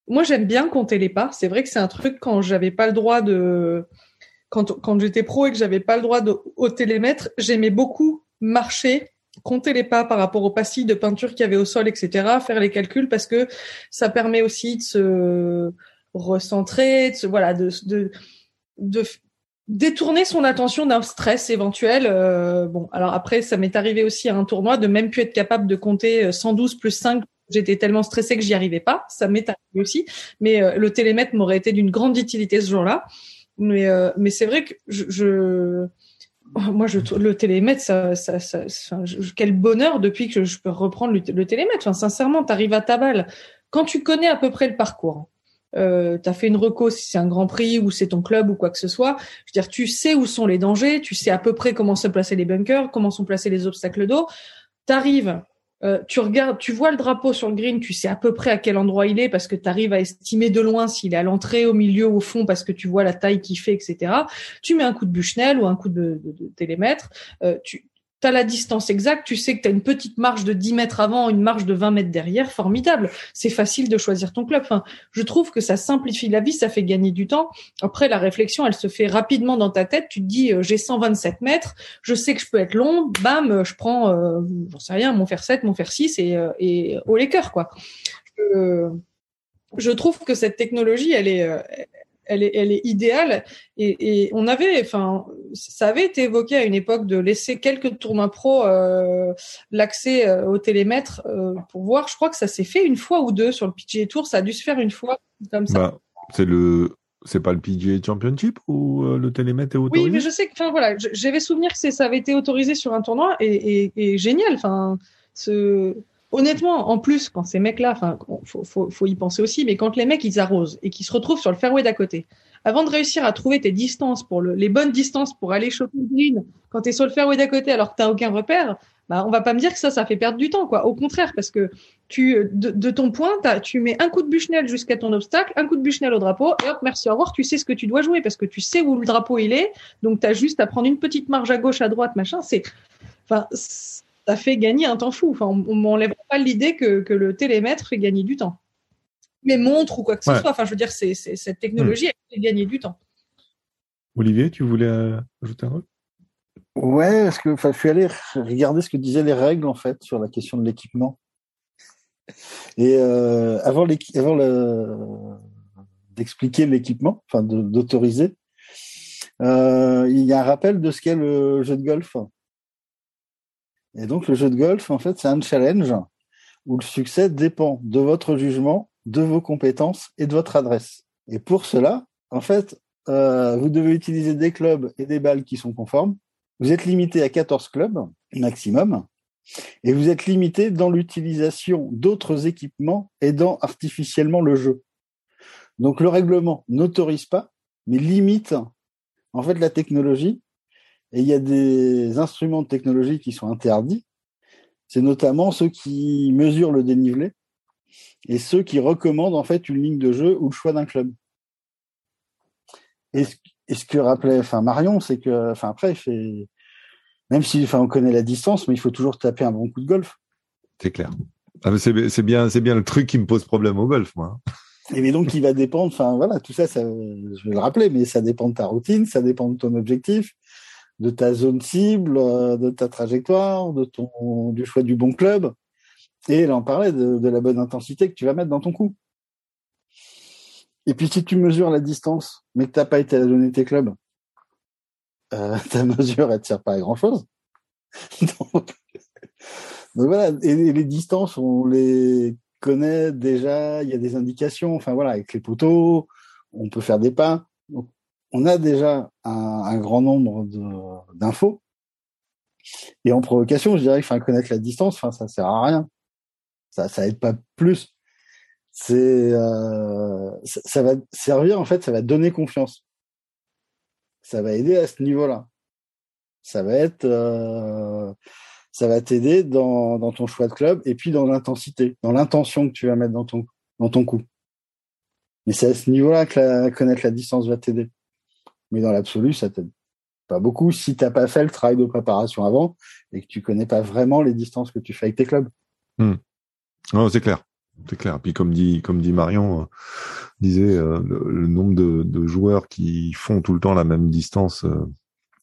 moi, j'aime bien compter les pas. C'est vrai que c'est un truc quand j'avais pas le droit de quand quand j'étais pro et que j'avais pas le droit de au télémètre, j'aimais beaucoup marcher, compter les pas par rapport aux pastilles de peinture qu'il y avait au sol, etc. Faire les calculs parce que ça permet aussi de se recentrer, de se, voilà, de, de, de détourner son attention d'un stress éventuel. Euh, bon, alors après, ça m'est arrivé aussi à un tournoi de même plus être capable de compter 112 euh, plus 5. J'étais tellement stressé que j'y arrivais pas. Ça m'est arrivé aussi. Mais euh, le télémètre m'aurait été d'une grande utilité ce jour-là. Mais euh, mais c'est vrai que je, je moi je le télémètre ça, ça, ça, quel bonheur depuis que je peux reprendre le, le télémètre. Enfin, sincèrement, t'arrives à ta balle quand tu connais à peu près le parcours. Euh, tu as fait une reco si c'est un grand prix ou c'est ton club ou quoi que ce soit. Je veux dire, tu sais où sont les dangers, tu sais à peu près comment se placer les bunkers, comment sont placés les obstacles d'eau. T'arrives, euh, tu regardes, tu vois le drapeau sur le green, tu sais à peu près à quel endroit il est parce que tu arrives à estimer de loin s'il est à l'entrée, au milieu, au fond, parce que tu vois la taille qu'il fait, etc. Tu mets un coup de Bushnell ou un coup de, de, de télémètre. Euh, tu, tu la distance exacte, tu sais que tu as une petite marge de 10 mètres avant, une marge de 20 mètres derrière, formidable. C'est facile de choisir ton club. Enfin, je trouve que ça simplifie la vie, ça fait gagner du temps. Après, la réflexion, elle se fait rapidement dans ta tête. Tu te dis, euh, j'ai 127 mètres, je sais que je peux être long, bam, je prends, euh, j'en sais rien, mon fer 7, mon fer 6 et, euh, et au cœurs, quoi. je trouve que cette technologie, elle est, elle est, elle est idéale. Et, et, on avait, enfin, ça avait été évoqué à une époque de laisser quelques tournois pro euh, l'accès euh, au télémètre euh, pour voir. Je crois que ça s'est fait une fois ou deux sur le PGA Tour. Ça a dû se faire une fois comme ça. Bah, c'est le, c'est pas le PGA Championship ou le télémètre est autorisé Oui, mais je sais que, enfin voilà, j'avais souvenir que ça avait été autorisé sur un tournoi et, et, et génial. Enfin, ce honnêtement, en plus, quand ces mecs-là, faut, faut, y penser aussi, mais quand les mecs ils arrosent et qu'ils se retrouvent sur le fairway d'à côté, avant de réussir à trouver tes distances pour le, les bonnes distances pour aller choper le green, quand tu es sur le fairway d'à côté alors que t'as aucun repère, bah, on va pas me dire que ça, ça fait perdre du temps, quoi. Au contraire, parce que tu, de, ton point, tu mets un coup de Bushnell jusqu'à ton obstacle, un coup de Bushnell au drapeau, et hop, merci, au revoir, tu sais ce que tu dois jouer, parce que tu sais où le drapeau il est, donc tu as juste à prendre une petite marge à gauche, à droite, machin, c'est, enfin, ça fait gagner un temps fou. Enfin, on m'enlève pas l'idée que, que, le télémètre fait gagner du temps. Mais montre ou quoi que ce soit. Enfin, je veux dire, c'est, cette technologie, elle fait gagner du temps. Olivier, tu voulais euh, ajouter un truc Ouais, parce que je suis allé regarder ce que disaient les règles en fait sur la question de l'équipement. Et euh, avant, avant le... d'expliquer l'équipement, enfin d'autoriser, euh, il y a un rappel de ce qu'est le jeu de golf. Et donc, le jeu de golf, en fait, c'est un challenge où le succès dépend de votre jugement, de vos compétences et de votre adresse. Et pour cela, en fait, euh, vous devez utiliser des clubs et des balles qui sont conformes. Vous êtes limité à 14 clubs maximum. Et vous êtes limité dans l'utilisation d'autres équipements aidant artificiellement le jeu. Donc le règlement n'autorise pas, mais limite en fait la technologie et il y a des instruments de technologie qui sont interdits. C'est notamment ceux qui mesurent le dénivelé et ceux qui recommandent en fait une ligne de jeu ou le choix d'un club. Et ce, que rappelait enfin Marion, c'est que enfin après il fait même si enfin on connaît la distance, mais il faut toujours taper un bon coup de golf. C'est clair. Ah, c'est bien c'est bien le truc qui me pose problème au golf moi. Et mais donc il va dépendre enfin voilà, tout ça ça je vais le rappeler mais ça dépend de ta routine, ça dépend de ton objectif, de ta zone cible, euh, de ta trajectoire, du choix du bon club. Et elle en parlait de, la bonne intensité que tu vas mettre dans ton coup. Et puis si tu mesures la distance, mais que t'as pas été à donner tes clubs, euh, ta mesure elle ne sert pas à grand chose. donc, voilà, et les distances, on les connaît déjà, il y a des indications, enfin voilà, avec les poteaux, on peut faire des pas on a déjà un, grand nombre d'infos. Et en provocation, je dirais que connaître la distance, enfin, ça sert à rien. Ça, ça aide pas plus. C'est, euh, ça, va servir en fait, ça va donner confiance. Ça va aider à ce niveau-là. Ça va être, euh, ça va t'aider dans, ton choix de club et puis dans l'intensité, dans l'intention que tu vas mettre dans ton coup. Mais c'est à ce niveau-là que connaître la distance va t'aider mais dans l'absolu, ça t'aide pas beaucoup si t'as pas fait le travail de préparation avant et que tu connais pas vraiment les distances que tu fais avec tes clubs. Hmm. c'est clair, c'est clair. Puis comme dit comme dit Marion, euh, disait euh, le, nombre de, joueurs qui font tout le temps la même distance euh,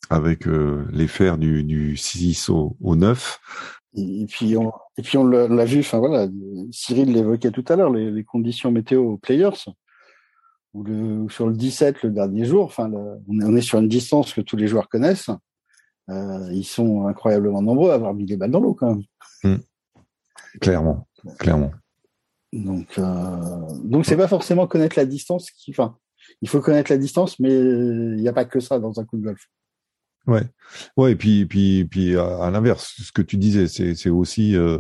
avec les fers du, du 6 au, au 9. Et, puis on et puis on l'a vu. Enfin voilà, Cyril l'évoquait tout à l'heure les, les conditions météo players ou, le, sur le 17 le dernier jour. Enfin, on, est, sur une distance que tous les joueurs connaissent. Euh, ils sont incroyablement nombreux à avoir mis les balles dans l'eau quand même. Hmm. Clairement, clairement. Donc, euh, donc c'est pas forcément connaître la distance qui, enfin, il faut connaître la distance, mais il n'y a pas que ça dans un coup de golf. Ouais, ouais, et puis, puis, puis à, l'inverse, ce que tu disais, c'est aussi euh,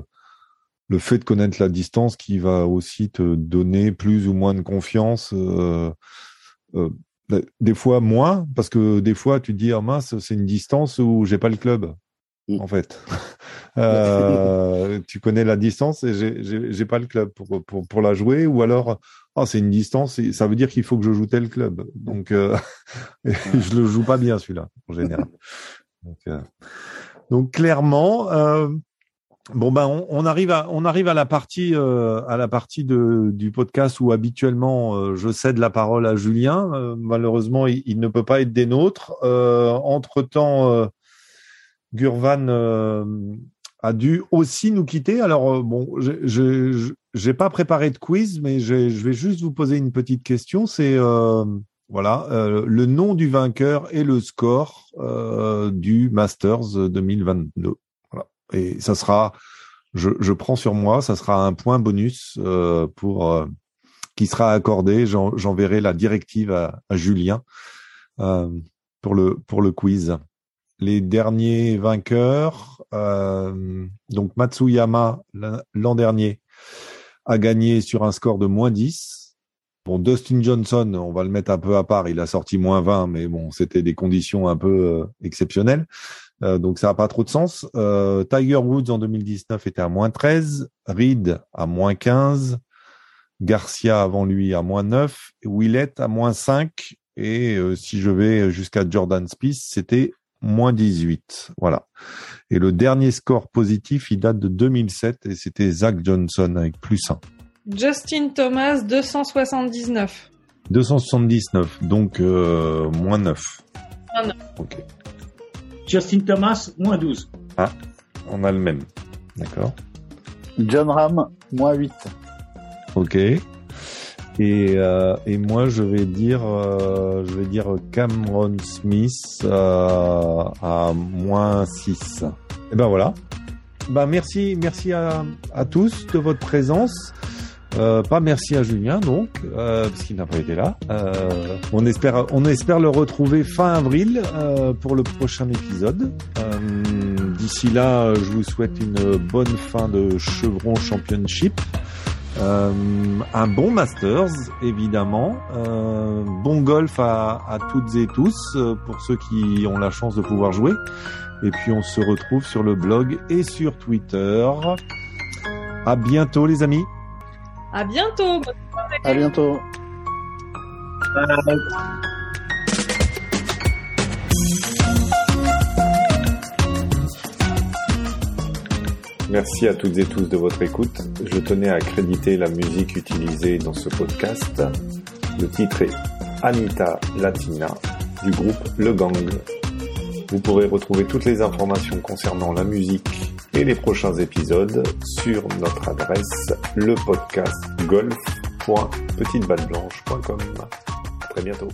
le fait de connaître la distance qui va aussi te donner plus ou moins de confiance. Euh, euh, des fois moins, parce que des fois tu te dis ah mince, c'est une distance où j'ai pas le club. Mm. En fait, tu connais la distance et j'ai pas le club pour, pour, pour la jouer, ou alors ah c'est une distance, ça veut dire qu'il faut que je joue tel club. Donc euh, je le joue pas bien celui-là en général. Donc, euh, donc clairement, euh, bon ben on, arrive à on arrive à la partie euh, à la partie de, du podcast où habituellement euh, je cède la parole à Julien. malheureusement, il, ne peut pas être des nôtres. entre temps, Gurvan a dû aussi nous quitter. Alors bon, je j'ai pas préparé de quiz, mais je vais juste vous poser une petite question. C'est euh, voilà euh, le nom du vainqueur et le score euh, du Masters 2022. Et ça sera, je, je, prends sur moi, ça sera un point bonus euh, pour euh, qui sera accordé. J'enverrai la directive à, à Julien euh, pour le pour le quiz. Les derniers vainqueurs, donc Matsuyama l'an dernier a gagné sur un score de moins 10. Bon, Dustin Johnson, on va le mettre un peu à part, il a sorti moins 20, mais bon, c'était des conditions un peu euh, exceptionnelles. Euh, donc ça n'a pas trop de sens. Euh, Tiger Woods en 2019 était à moins 13, Reed à moins 15, Garcia avant lui à moins 9, Willett à moins 5, et si je vais jusqu'à Jordan Spieth, c'était moins 18. Voilà. Et le dernier score positif, il date de 2007 et c'était Zach Johnson avec plus 1. Justin Thomas, 279. 279, donc euh, moins 9. Moins 9. Ok. Justin Thomas, moins 12. Ah, on a le même. D'accord. John Ram, moins 8. Ok. Et, euh, et moi, je vais dire, euh, je vais dire Cameron Smith euh, à moins 6. Et ben voilà. Ben merci, merci à, à tous de votre présence. Euh, pas merci à Julien donc euh, parce qu'il n'a pas été là. Euh, on espère on espère le retrouver fin avril pour le prochain épisode. D'ici là, je vous souhaite une bonne fin de Chevron Championship. Un bon Masters, évidemment. Bon golf à, à, toutes et tous, pour ceux qui ont la chance de pouvoir jouer. Et puis on se retrouve sur le blog et sur Twitter. À bientôt les amis. À bientôt. À bientôt. Merci à toutes et tous de votre écoute. Je tenais à créditer la musique utilisée dans ce podcast. Le titre est Anita Latina du groupe Le Gang. Vous pourrez retrouver toutes les informations concernant la musique et les prochains épisodes sur notre adresse le podcast. À très bientôt.